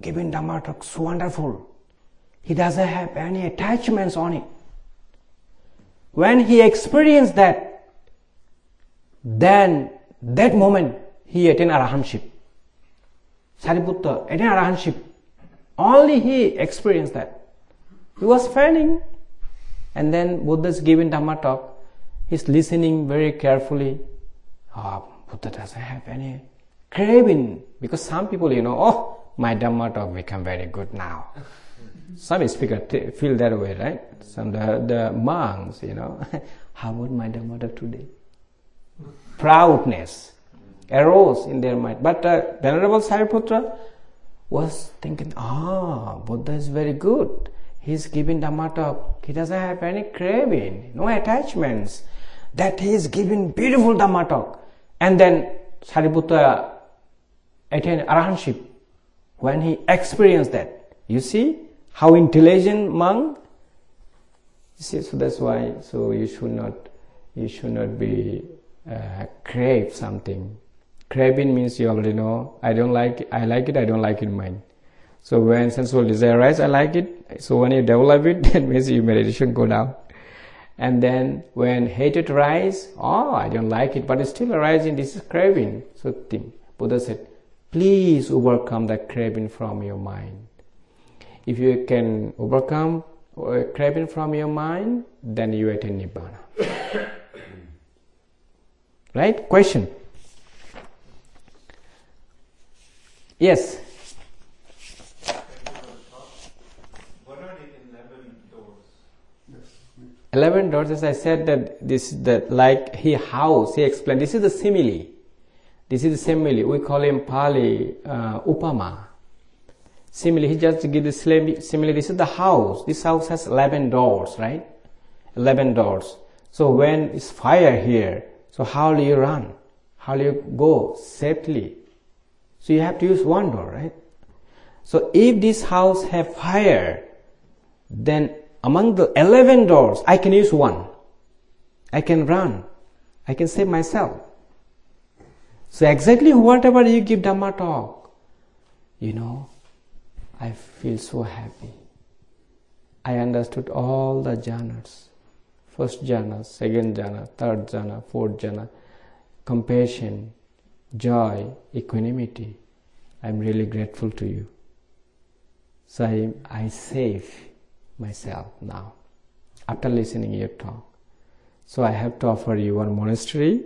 giving Dhamma talk wonderful. He doesn't have any attachments on it. when he experienced that, then that moment he attained arahantship. Sariputta attained arahantship. Only he experienced that. He was failing. And then Buddha is giving Dhamma talk. He's listening very carefully. Oh, Buddha doesn't have any craving. Because some people, you know, oh, my Dhamma talk become very good now. Some speaker feel that way, right? Some the, the monks, you know, (laughs) how about my Dhamma talk today? Proudness arose in their mind. But uh, Venerable Sariputra was thinking, ah, Buddha is very good. He's giving Dhamma talk. He doesn't have any craving, no attachments. That he is giving beautiful Dhamma talk. And then Sariputra attained arahantship when he experienced that. You see how intelligent monk? You see, so that's why, so you should not, you should not be uh, crave something Craving means you already know, I don't like I like it, I don't like it mine. So when sensual desire arises, I like it. So when you develop it, (laughs) that means your meditation go down. And then when hatred arises, oh, I don't like it, but it's still arising, this is craving. So think, Buddha said, please overcome that craving from your mind. If you can overcome uh, craving from your mind, then you attain Nibbana. (coughs) right? Question? Yes. Eleven doors? As I said, that this is the like he house. He explained. This is the simile. This is the simile. We call him Pali uh, Upama. Simile. He just give the simile. This is the house. This house has eleven doors, right? Eleven doors. So when it's fire here, so how do you run? How do you go safely? So you have to use one door, right? So if this house have fire, then among the 11 doors, I can use one. I can run. I can save myself. So exactly whatever you give Dhamma talk, you know, I feel so happy. I understood all the jhanas. First jhana, second jhana, third jhana, fourth jhana, compassion, joy, equanimity. I'm really grateful to you. So I, I save myself now after listening your talk. So I have to offer you one monastery.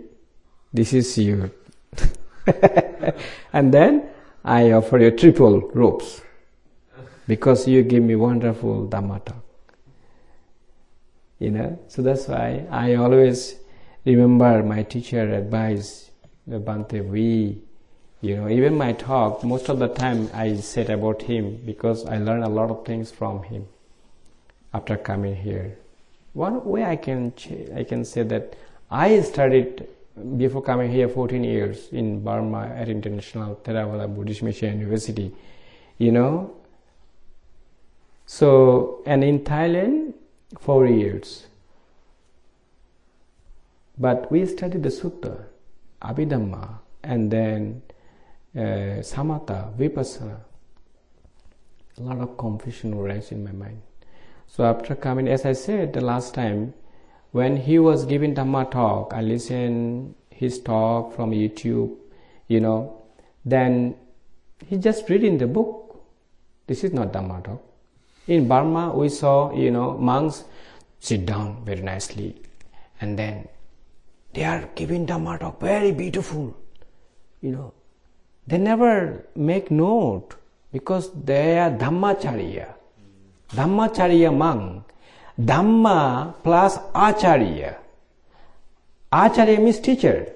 This is you. (laughs) and then I offer you triple ropes because you give me wonderful Dhamma talk. You know, so that's why I always remember my teacher advice Bhante, we, you know, even my talk, most of the time I said about him because I learned a lot of things from him after coming here. One way I can I can say that I studied before coming here 14 years in Burma at International Theravada Buddhist Mission University, you know. So and in Thailand four years. But we studied the sutta Abhidhamma, and then uh, Samatha, Vipassana. A lot of confusion arises in my mind. So after coming, as I said the last time, when he was giving Dhamma talk, I listened his talk from YouTube, you know, then he just reading the book. This is not Dhamma talk. In Burma, we saw, you know, monks sit down very nicely and then they are giving Dhamma talk very beautiful. You know, they never make note because they are Dhammacharya. Dhammacharya monk. Dhamma plus Acharya. Acharya means teacher.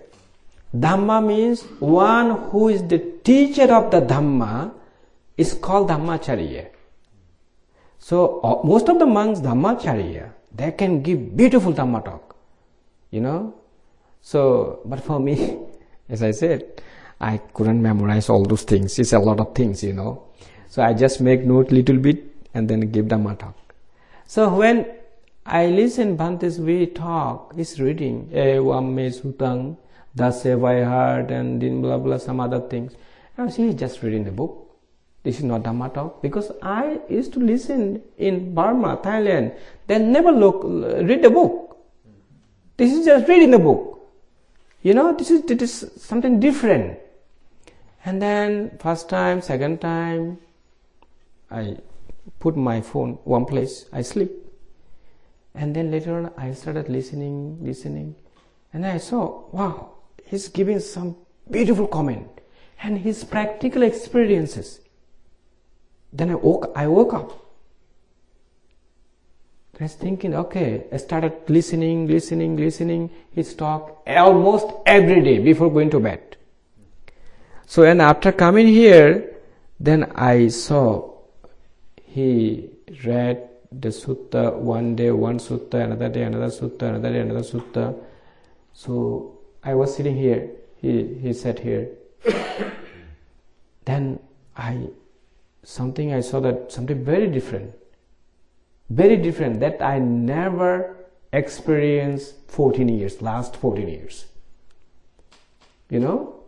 Dhamma means one who is the teacher of the Dhamma is called Dhammacharya. So uh, most of the monks Dhammacharya, they can give beautiful Dhamma talk. You know, so, but for me, (laughs) as I said, I couldn't memorize all those things. It's a lot of things, you know. So I just make note little bit and then give Dhamma talk. So when I listen Bhante's way talk, he's reading, Evam me sutang, have I heard, and then blah blah some other things. I see he's just reading the book. This is not Dhamma talk because I used to listen in Burma, Thailand. They never look read the book. This is just reading the book. You know, this is, this is something different. And then first time, second time, I put my phone one place, I sleep. And then later on I started listening, listening, and I saw, wow, he's giving some beautiful comment and his practical experiences. Then I woke, I woke up. I was thinking, okay, I started listening, listening, listening his talk almost every day before going to bed. So, and after coming here, then I saw he read the sutta one day, one sutta, another day, another sutta, another day, another sutta. So I was sitting here, he, he sat here. (coughs) then I, something I saw that something very different, very different that I never experienced 14 years, last 14 years. You know?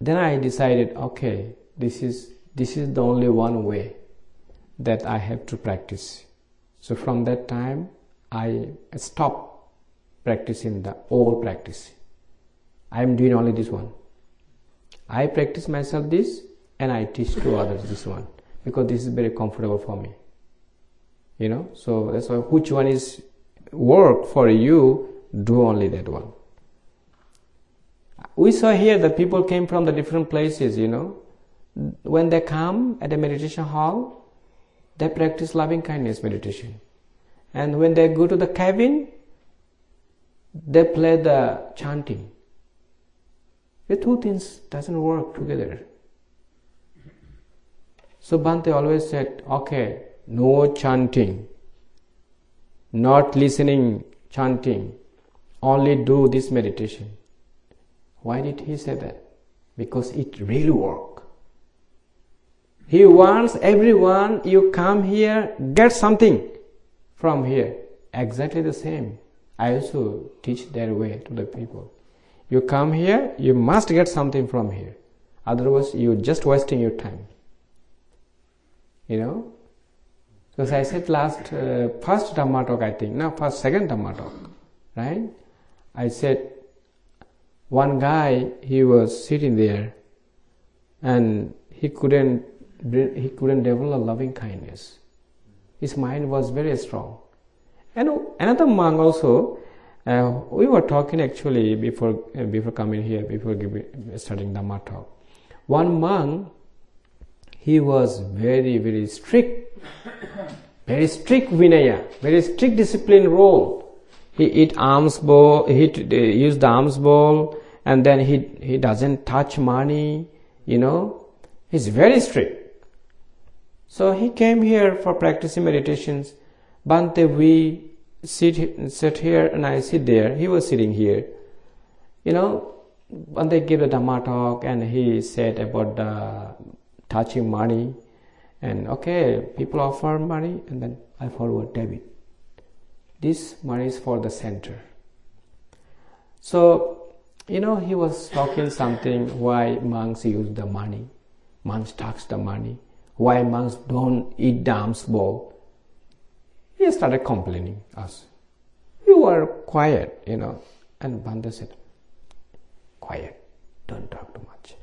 Then I decided, okay, this is, this is the only one way that I have to practice. So from that time, I stop practicing the old practice. I am doing only this one. I practice myself this and I teach to others this one because this is very comfortable for me. You know, so that's which one is work for you, do only that one. We saw here that people came from the different places, you know. When they come at the meditation hall, they practice loving kindness meditation. And when they go to the cabin, they play the chanting. The two things doesn't work together. So Bhante always said, okay, no chanting, not listening, chanting, only do this meditation. Why did he say that? Because it really works. He wants everyone, you come here, get something from here. Exactly the same. I also teach that way to the people. You come here, you must get something from here. Otherwise, you're just wasting your time. You know? Because I said last, uh, first Dhamma talk, I think, no, first, second Dhamma talk, right? I said, one guy, he was sitting there and he couldn't he couldn't develop a loving kindness. His mind was very strong. And another monk also, uh, we were talking actually before uh, before coming here, before giving, starting the talk. One monk, he was very very strict, very strict vinaya, very strict discipline role. He eat alms bowl, he uh, use the alms bowl, and then he he doesn't touch money. You know, he's very strict. So he came here for practicing meditations. Bhante, we sit, sit here and I sit there. He was sitting here. You know, Bhante gave the Dhamma talk and he said about the touching money. And okay, people offer money and then I forward debit. This money is for the center. So, you know, he was talking something why monks use the money. Monks tax the money why monks don't eat alms bowl. He started complaining us. You are quiet, you know. And Bhante said, quiet, don't talk too much.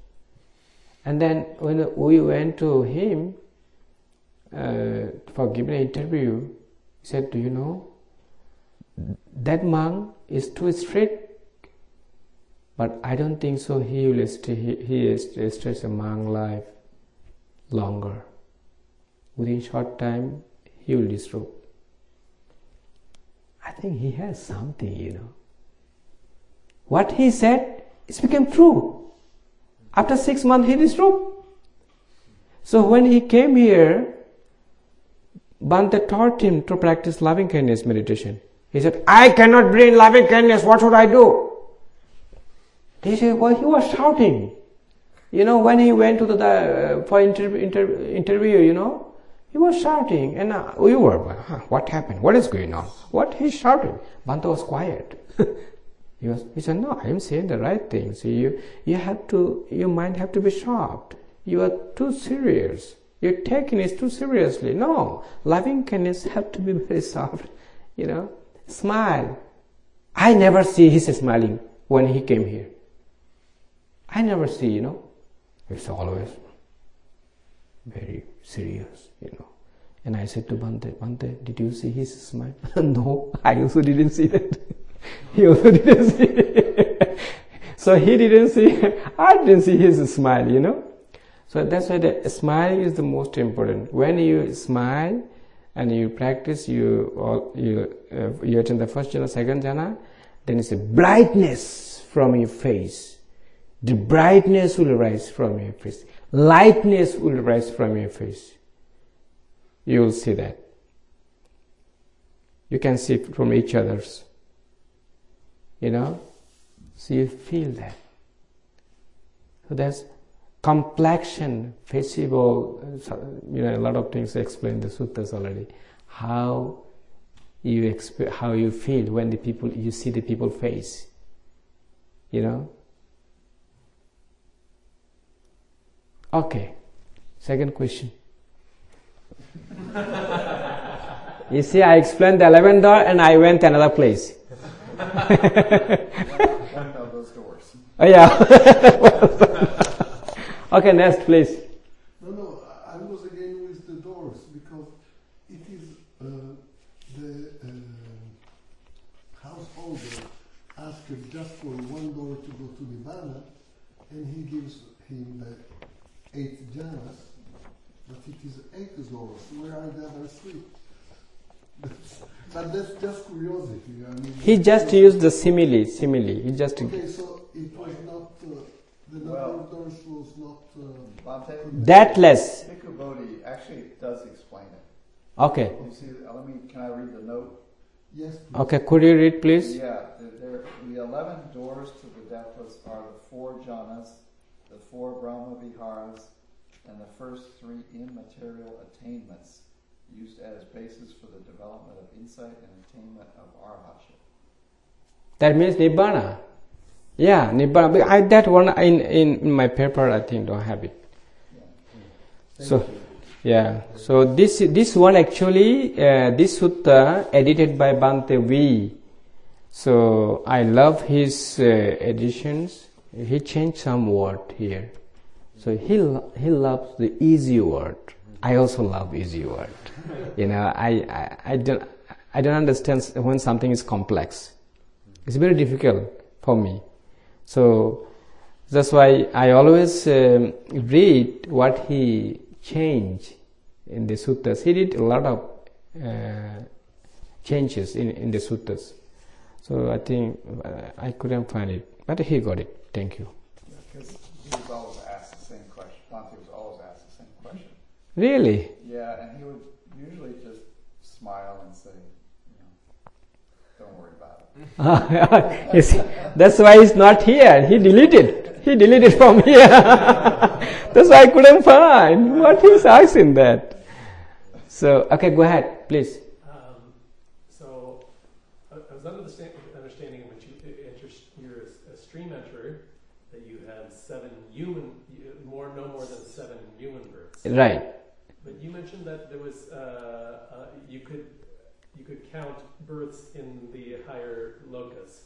And then when we went to him uh, for giving an interview, he said, do you know, that monk is too strict but I don't think so. He will stay. He, he is stays a monk life longer. Within short time, he will disrobe. I think he has something, you know. What he said, it became true. After six months, he disrobed. So when he came here, Bhante taught him to practice loving kindness meditation. He said, I cannot bring loving kindness, what should I do? He said, well, he was shouting. You know, when he went to the, the uh, for inter, inter, interview, you know, he was shouting, and uh, we were, huh, what happened? What is going on? What he's shouting? Bhante was quiet. (laughs) he was. He said, "No, I am saying the right thing. See, you you have to. Your mind have to be sharp. You are too serious. You're taking it too seriously. No, loving kindness have to be very soft. You know, smile. I never see his smiling when he came here. I never see, you know. It's always very serious, you know. And I said to Bhante, Bhante, did you see his smile? (laughs) no, I also didn't see that. (laughs) he also didn't (laughs) see it. so he didn't see, I didn't see his smile, you know. So that's why the smile is the most important. When you smile and you practice, you all, you uh, you attend the first jhana, second jhana, then it's a brightness from your face. The brightness will rise from your face. Lightness will rise from your face. You will see that. You can see from each other's. You know? So you feel that. So that's complexion, visible, you know, a lot of things explain the suttas already. How you exp- how you feel when the people you see the people face. You know. Okay. Second question. you see, I explained the eleventh door and I went another place. One of those doors. (laughs) Oh yeah. (laughs) okay, next please. No, no, I I was again with the doors because it is uh, the uh, householder asked just for one door to go to Nibbana, and he gives him the eight jhanas, but it is eight doors. Where are the other three? but that's just curiosity. I mean, He just used the simile, simile. He just Okay, so it was not uh, the number Well- of doors was not. Uh, Bhante, that less. Bhikkhu Bodhi actually does explain it. Okay. You see, uh, let me, can I read the note? yes. please. Okay, could you read please? Yeah, the, there, the eleven doors to the deathless are the four jhanas, the four Brahma viharas, and the first three immaterial attainments used as basis for the development of insight and attainment of arhatship. That means Nibbana. Yeah, Nibbana. I, that one in, in my paper I think don't have it. So, yeah. So this this one actually uh, this sutta edited by Bhante V. So I love his uh, editions. He changed some word here. So he he loves the easy word. I also love easy word. You know, I, I, I don't I don't understand when something is complex. It's very difficult for me. So that's why I always um, read what he changed in the suttas. He did a lot of uh, changes in, in the suttas. So I think uh, I couldn't find it, but he got it. Thank you. Because he was always asked the same question. Bhante was always asked the same question. Really? Yeah, and he would usually just smile and say, you know, don't worry about it. (laughs) See, that's why he's not here. He deleted. He deleted from here. (laughs) that's why I couldn't find what he's asking that. So okay, go ahead, please. Um, so I, I was under the sta- understanding when you enter, you're a, a stream enterer that you have seven human, more no more than seven human births. Right. But you mentioned that there was uh, uh, you could you could count births in the higher lokas.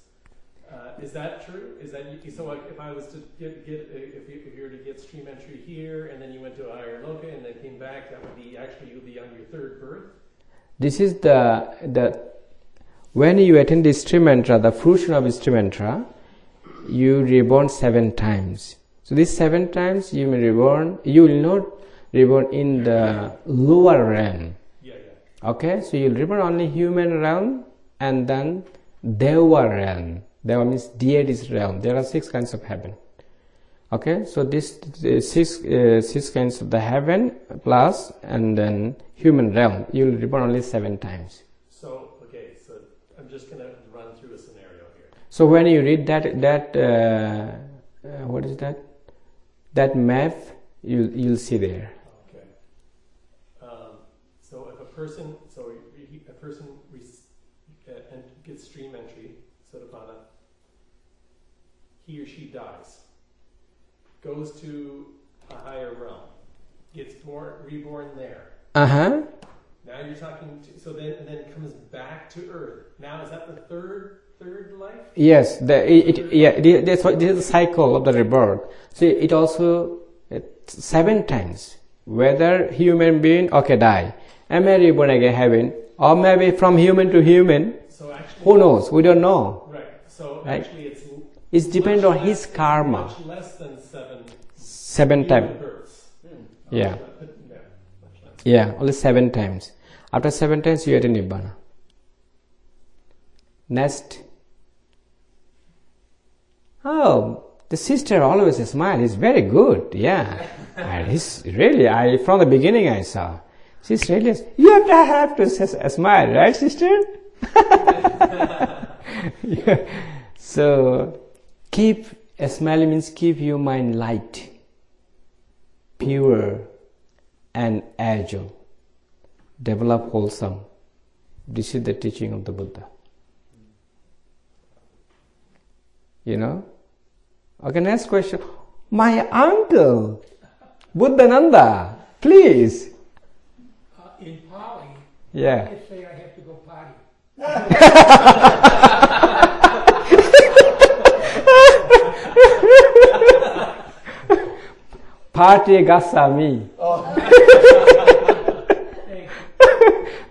Uh, is that true? Is that so? Like if I was to get, get if, you, if you were to get stream entry here and then you went to a higher loka and then came back, that would be actually you would be on your third birth. This is the the when you attend the Streamentra, the fruition of Streamentra, you reborn seven times. So these seven times you may reborn. You will not reborn in the lower realm. Okay, so you'll reborn only human realm and then Deva realm. Deva means deities realm. There are six kinds of heaven. Okay, so this uh, six uh, six kinds of the heaven plus and then human realm. You'll reborn only seven times. So okay, so I'm just gonna run through a scenario here. So when you read that that uh, uh, what is that that map, you you'll see there. Okay. Um, so if a person, so he- a person uh, and gets stream entry, Sotapanna, he or she dies, goes to a higher realm, gets born, reborn there. Uh huh. Now you're talking to, so then, then comes back to Earth. Now is that the third third life? Yes, the, it, it, yeah, that's what, this is the cycle of the rebirth. So it also it's seven times. Whether human being, okay, die, and maybe born again heaven, or maybe from human to human. So actually, Who knows? We don't know. Right. So Right. actually, it's It's depend on his karma. Much less than seven. Seven times. births. Hmm. Yeah. Yeah, much less. Yeah, only seven times. After seven times, you are in nibbana. Next. Oh, the sister always smile. It's very good. Yeah, (laughs) and it's really. I from the beginning I saw. She's really. You have to have to smile, right, sister? Yeah. (laughs) So, keep a smile means keep your mind light, pure, and agile. Develop wholesome. This is the teaching of the Buddha. You know? Okay, next question. My uncle, Buddhananda, please. Yeah. I say I have to go potty. (laughs) Party Gacchami. Hey, oh. (laughs)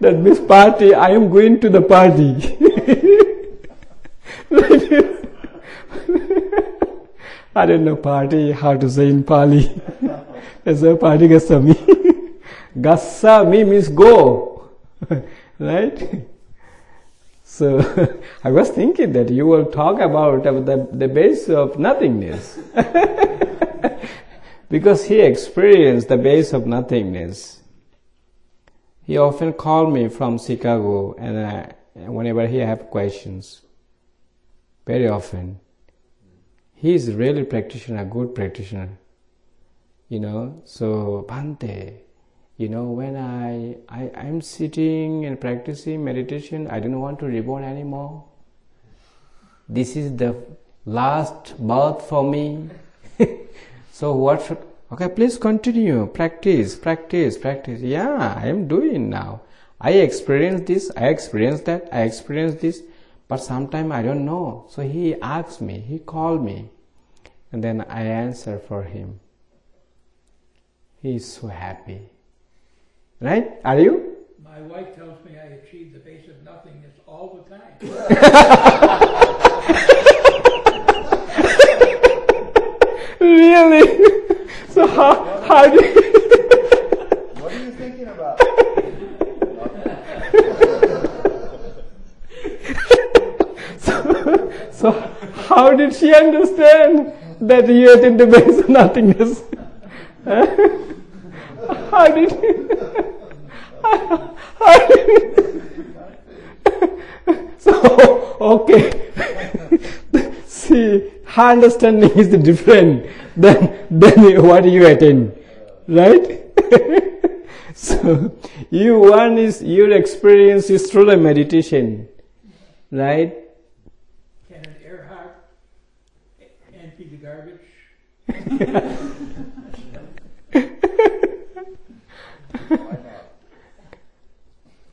That means party, I am going to the party. (laughs) I don't know party, how to say in Pali. It's a party Gacchami. Gacchami means go. (laughs) right? So (laughs) I was thinking that you will talk about the, the base of nothingness. (laughs) because he experienced the base of nothingness. He often called me from Chicago, and I, whenever he have questions, very often, he is really practitioner, good practitioner. You know, so Bhante, you know, when I, I I'm sitting and practicing meditation, I don't want to reborn anymore. This is the last birth for me. (laughs) so what should okay please continue. Practice practice practice. Yeah i am doing now. I experience this i experience that i experience this but sometime i don't know. So he asked me he called me and then i answer for him. He is so happy right are you my wife tells me I achieve the base of nothingness all the time. (laughs) really (laughs) so how, how do you (laughs) What are you thinking about? So, how did she understand that you are in the base of nothingness? Huh? how did how did so okay see her understanding is different than than what you attain right (laughs) so you one is your experience is through the meditation right Can an Arhat empty the garbage? (laughs)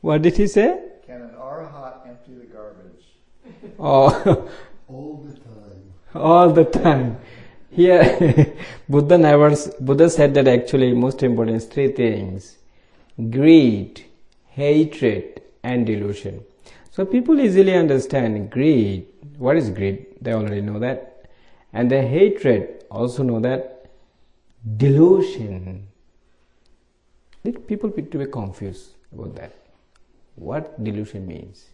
What did he say Can an Arhat empty the garbage? oh all the time. All the time. Here, (laughs) Buddha never, Buddha said that actually most important is three things. Greed, hatred and delusion. So people easily understand greed. What is greed? They already know that. And the hatred also know that. Delusion. People to be confused about that. What delusion means?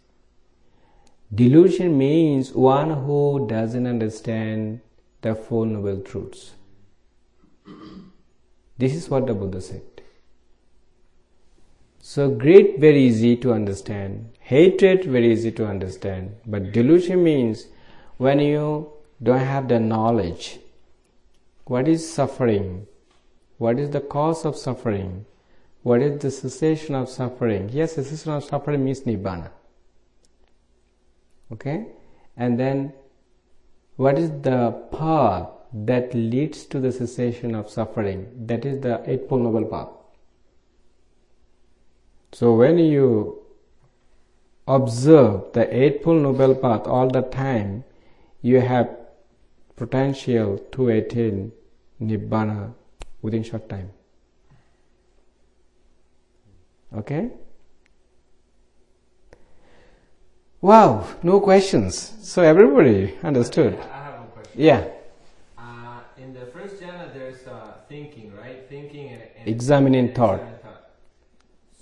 Delusion means one who doesn't understand the Four Noble Truths. This is what the Buddha said. So, greed very easy to understand, hatred very easy to understand, but delusion means when you don't have the knowledge what is suffering, what is the cause of suffering, what is the cessation of suffering. Yes, cessation of suffering means Nibbana okay and then what is the path that leads to the cessation of suffering that is the eightfold noble path so when you observe the Eightfold Noble Path all the time, you have potential to attain Nibbana within short time. Okay? Wow, no questions. So everybody understood. I have one question. Yeah, Uh, in the first jhana, there's uh, thinking, right? Thinking and, and Examining and thought. thought.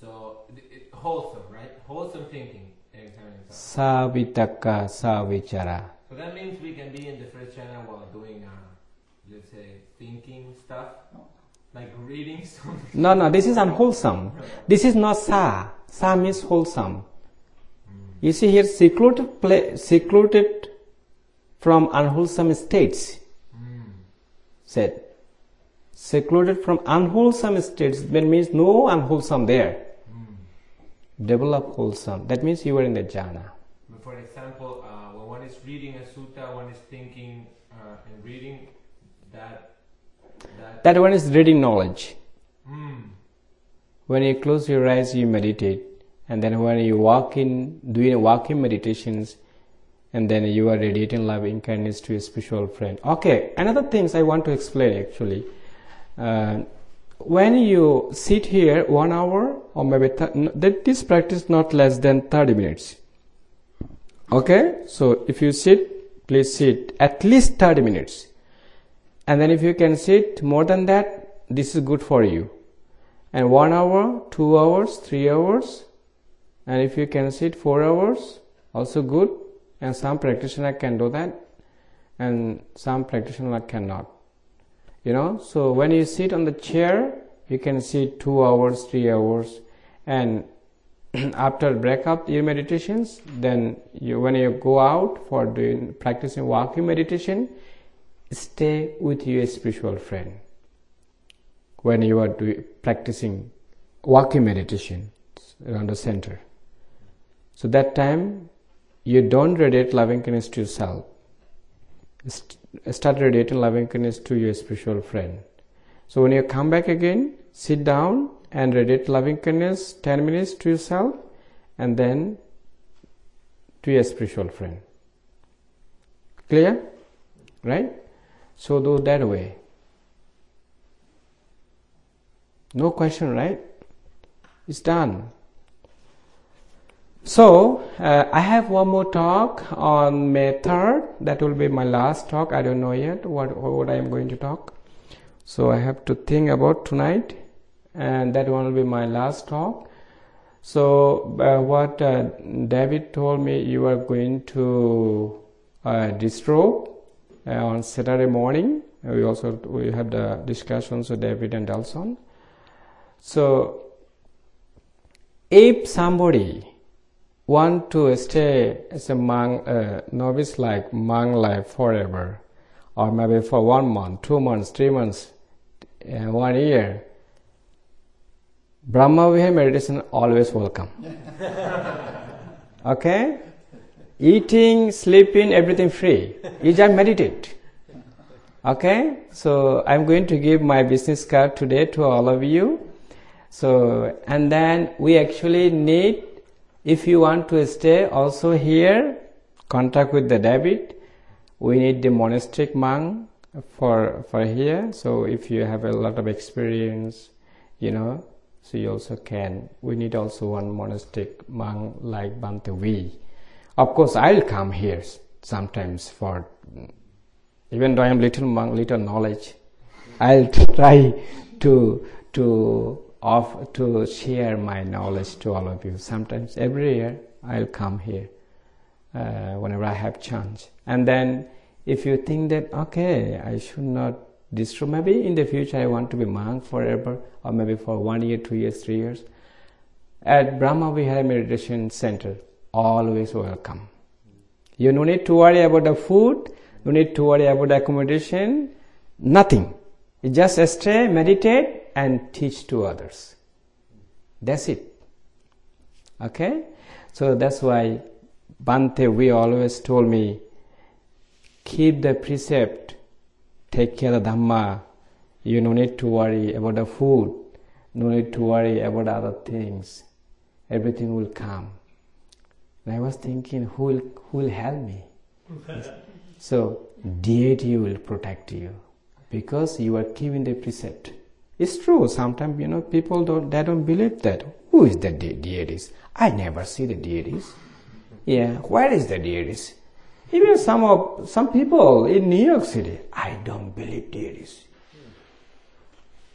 So it, it, wholesome, right? Wholesome thinking and examining thought. savitakka savichara. So that means we can be in the first jhana while doing, uh, let's say, thinking stuff, like reading (laughs) something. No, no, this is unwholesome. This is not sa. Sa means wholesome. You see here, secluded, pla- secluded from unwholesome states. Said, secluded from unwholesome states. That means no unwholesome there. Develop wholesome. That means you are in the jhana. But for example, uh, when one is reading a sutta, one is thinking uh, and reading that. That. That one is reading knowledge. Mm. When you close your eyes, you meditate, and then when you walk in, doing walking meditations, and then you are radiating loving kindness to a spiritual friend. Okay, another things I want to explain actually. Uh, when you sit here one hour or maybe th- that this practice not less than 30 minutes. Okay, so if you sit, please sit at least 30 minutes. And then if you can sit more than that, this is good for you and one hour, two hours, three hours, and if you can sit four hours, also good. And some practitioner can do that, and some practitioner cannot. You know, so when you sit on the chair, you can sit two hours, three hours, and (clears throat) after break up your meditations, then you, when you go out for doing practicing walking meditation, stay with your spiritual friend when you are doing, practicing walking meditation around the center. So that time you don't radiate loving kindness to yourself. St- start radiating loving kindness to your spiritual friend. So when you come back again, sit down and radiate loving kindness 10 minutes to yourself and then to your spiritual friend. Clear? Right? So do that way. No question, right? It's done. So, uh, I have one more talk on May 3rd. That will be my last talk. I don't know yet what, what I am going to talk. So, I have to think about tonight, and that one will be my last talk. So, uh, what uh, David told me, you are going to uh, distro uh, on Saturday morning. We also we have the discussions with David and Delson. So, if somebody want to stay as a monk, uh, novice like monk life forever, or maybe for one month, two months, three months, uh, one year, Brahma Vihara meditation always welcome. (laughs) okay? Eating, sleeping, everything free. You just meditate. Okay? So I'm going to give my business card today to all of you. So, and then we actually need, if you want to stay also here, contact with the David. We need the monastic monk for, for here. So if you have a lot of experience, you know, so you also can. We need also one monastic monk like Bhante V. Of course, I'll come here sometimes for, even though I am little monk, little knowledge, I'll try to, to to share my knowledge to all of you. Sometimes every year I'll come here uh, whenever I have chance. And then if you think that okay, I should not distro, maybe in the future I want to be monk forever, or maybe for one year, two years, three years. At Brahma Vihara Meditation Center, always welcome. You no need to worry about the food, no need to worry about accommodation, nothing. You just stay, meditate, and teach to others. That's it. Okay? So that's why Bhante, we always told me, keep the precept, take care of Dhamma. You no need to worry about the food, no need to worry about other things. Everything will come. And I was thinking, who will, who will help me? (laughs) so, deity will protect you because you are keeping the precept. It's true. Sometimes you know people don't they don't believe that. Who is the de- deities? I never see the deities. Yeah, where is the deities? Even some of some people in New York City, I don't believe deities.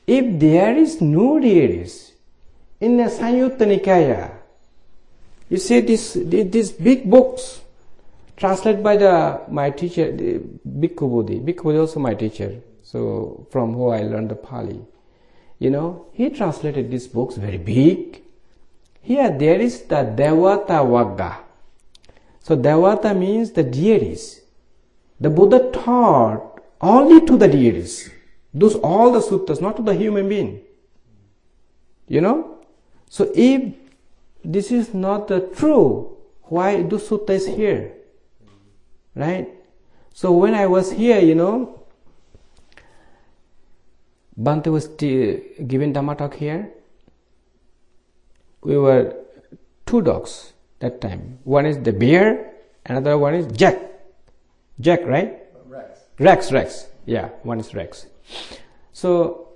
If there is no deities in the Samyutta Nikaya, you see this these big books translated by the my teacher Bhikkhu Bodhi. Bhikkhu Bodhi also my teacher. So from who I learned the Pali. You know, he translated these books very big. Here there is the Devata Vagga. So Devata means the deities. The Buddha taught only to the deities. Those all the suttas, not to the human being. You know? So if this is not the true, why the sutta is here? Right? So when I was here, you know, Bhante was given Dhamma talk here. We were two dogs that time. One is the bear, another one is Jack. Jack, right? Rex. Rex, Rex. Yeah, one is Rex. So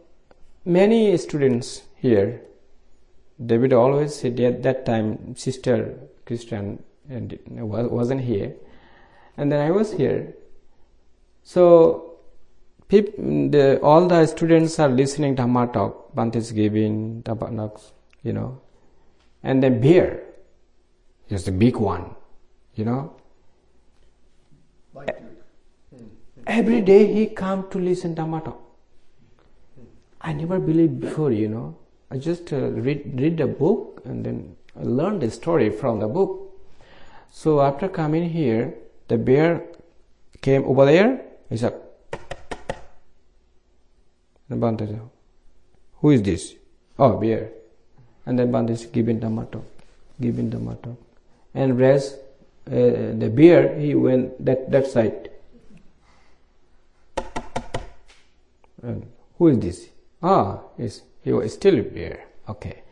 many students here, David always said at that time, Sister Christian wasn't here, and then I was here. So the, all the students are listening to Dhamma talk, Bhante is giving Dhamma you know, and then bear is the big one, you know. Every day he come to listen to Dhamma talk. I never believed before, you know. I just uh, read read the book and then I learned the story from the book. So after coming here, the bear came over there. He said, and Bhante said, "Who is this?" Oh, bear. And then Bhante is giving talk, giving talk, and rest. Uh, the bear he went that that side. And who is this? Ah, yes, he was still a bear. Okay.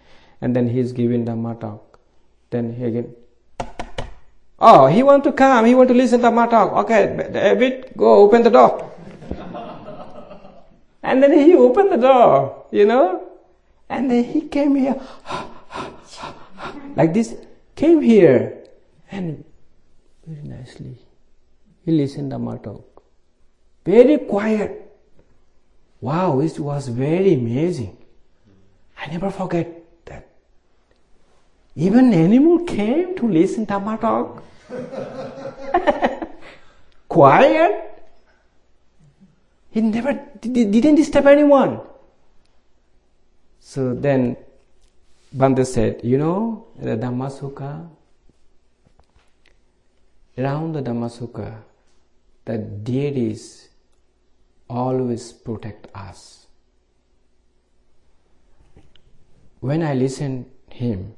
And then he is giving the talk. Then he again. Oh, he want to come. He want to listen to Dhamma talk. Okay, David, go open the door. And then he opened the door, you know. And then he came here, like this. Came here, and very nicely, he listened to my talk. Very quiet. Wow, it was very amazing. I never forget that. Even animal came to listen to my talk. (laughs) Quiet. He never didn't disturb anyone. So then Bhante said, you know, the Dhamma Sukha, around the Dhamma Sukha, the deities always protect us. When I listened him,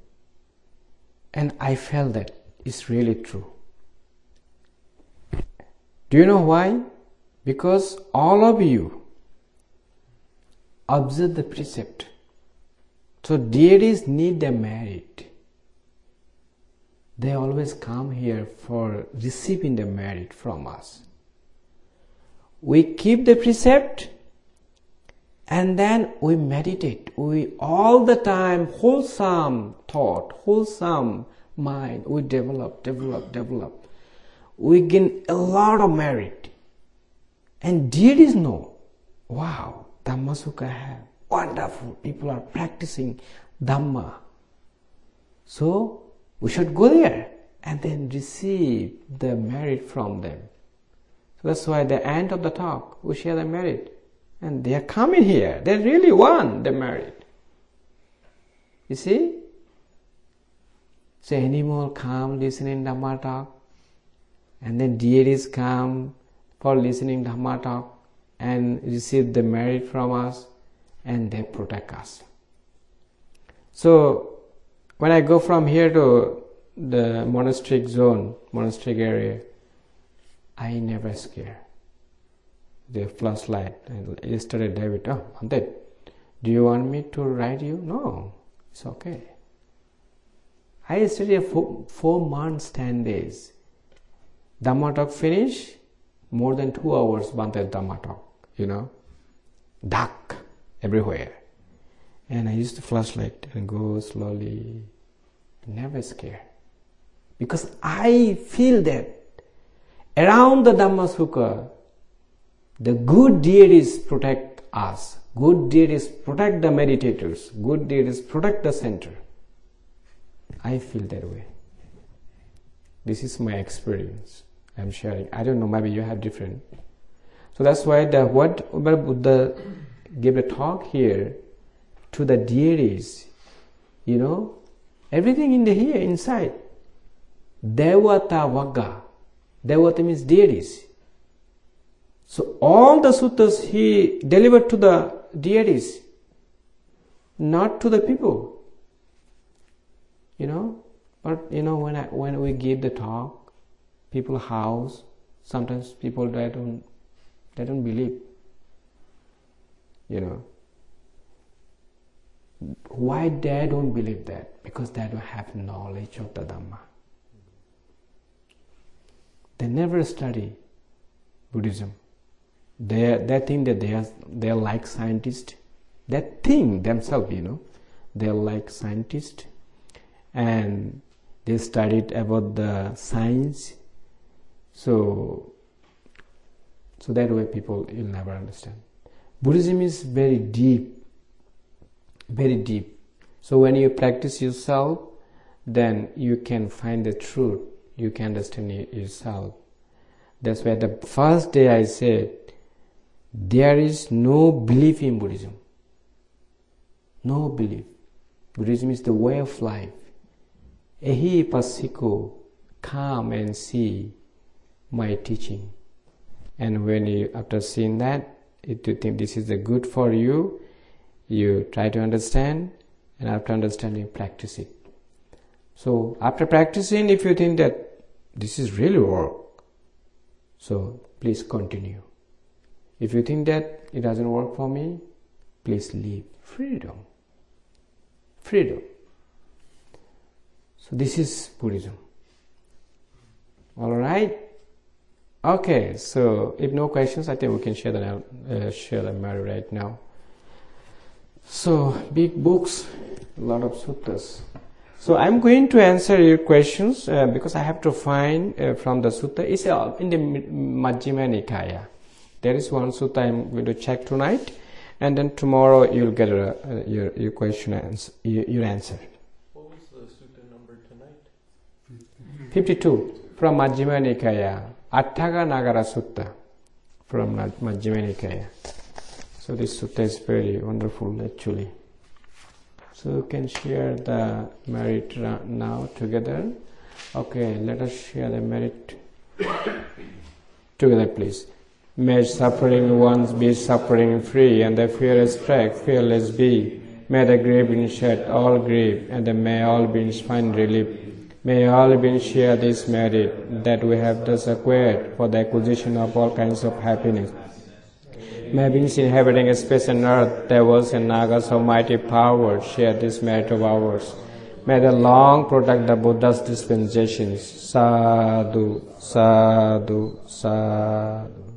and I felt that it's really true. Do you know why? Because all of you observe the precept. So deities need the merit. They always come here for receiving the merit from us we keep the precept and then we meditate we all the time wholesome thought wholesome mind we develop develop develop we gain a lot of merit and deities know wow Dhammasukha have wonderful people are practicing dhamma so we should go there and then receive the merit from them so that's why the end of the talk, we share the merit. And they are coming here. They really want the merit. You see? So animal come listening Dhamma talk. And then deities come for listening Dhamma talk and receive the merit from us and they protect us. So when I go from here to the monastic zone, monastic area, I never scare. The flashlight. Yesterday David, oh, Bhante, do you want me to write you? No, it's okay. I studied four, four months, ten days. Dhamma talk finish, more than two hours Bhante Dhamma talk, you know. Dark everywhere. And I used the flashlight and go slowly, never scared. Because I feel that around the Dhamma Sukha, the good deities protect us. Good deities protect the meditators. Good deities protect the center. I feel that way. This is my experience. I'm sharing. I don't know, maybe you have different. So that's why the what Buddha gave a talk here to the deities, you know, everything in the here inside. Devata Vagga. Devata means deities. So all the suttas he delivered to the deities, not to the people. You know, but you know when I, when we give the talk, people house. Sometimes people they don't they don't believe. You know. Why they don't believe that? Because they don't have knowledge of the Dhamma. They never study Buddhism. They they think that they are they are like scientists. They think themselves, you know, they are like scientists, and they studied about the science. So so that way people will never understand. Buddhism is very deep, very deep. So when you practice yourself, then you can find the truth. You can understand yourself. That's why the first day I said, there is no belief in Buddhism. No belief. Buddhism is the way of life. Ehipassiko, come and see my teaching. And when you, after seeing that, if you think this is the good for you, you try to understand, and after understanding, practice it. So after practicing, if you think that this is really work, so please continue. If you think that it doesn't work for me, please leave. Freedom. Freedom. So this is Buddhism. All right. Okay. So if no questions, I think we can share the uh, share the matter right now. So big books, a lot of suttas. So I'm going to answer your questions uh, because I have to find uh, from the sutta. It's uh, in the Majjhima Nikaya. There is one sutta I'm going to check tonight, and then tomorrow you'll get a, uh, your your question answer, your, your answer. What was the sutta number tonight? 52 from Majjhima Nikaya, Atthakanagara Sutta from Majjhima. So this sutta is very wonderful actually. So you can share the merit now together. Okay, let us share the merit together, please. May suffering ones be suffering free, and the fearless track fearless be. May the grieving shed all grief, and may all beings find relief. May all beings share this merit that we have thus acquired for the acquisition of all kinds of happiness. May beings inhabiting space and earth, devas and nagas of mighty power share this merit of ours. May the long protect the Buddha's dispensations. Sadhu, sadhu, sadhu.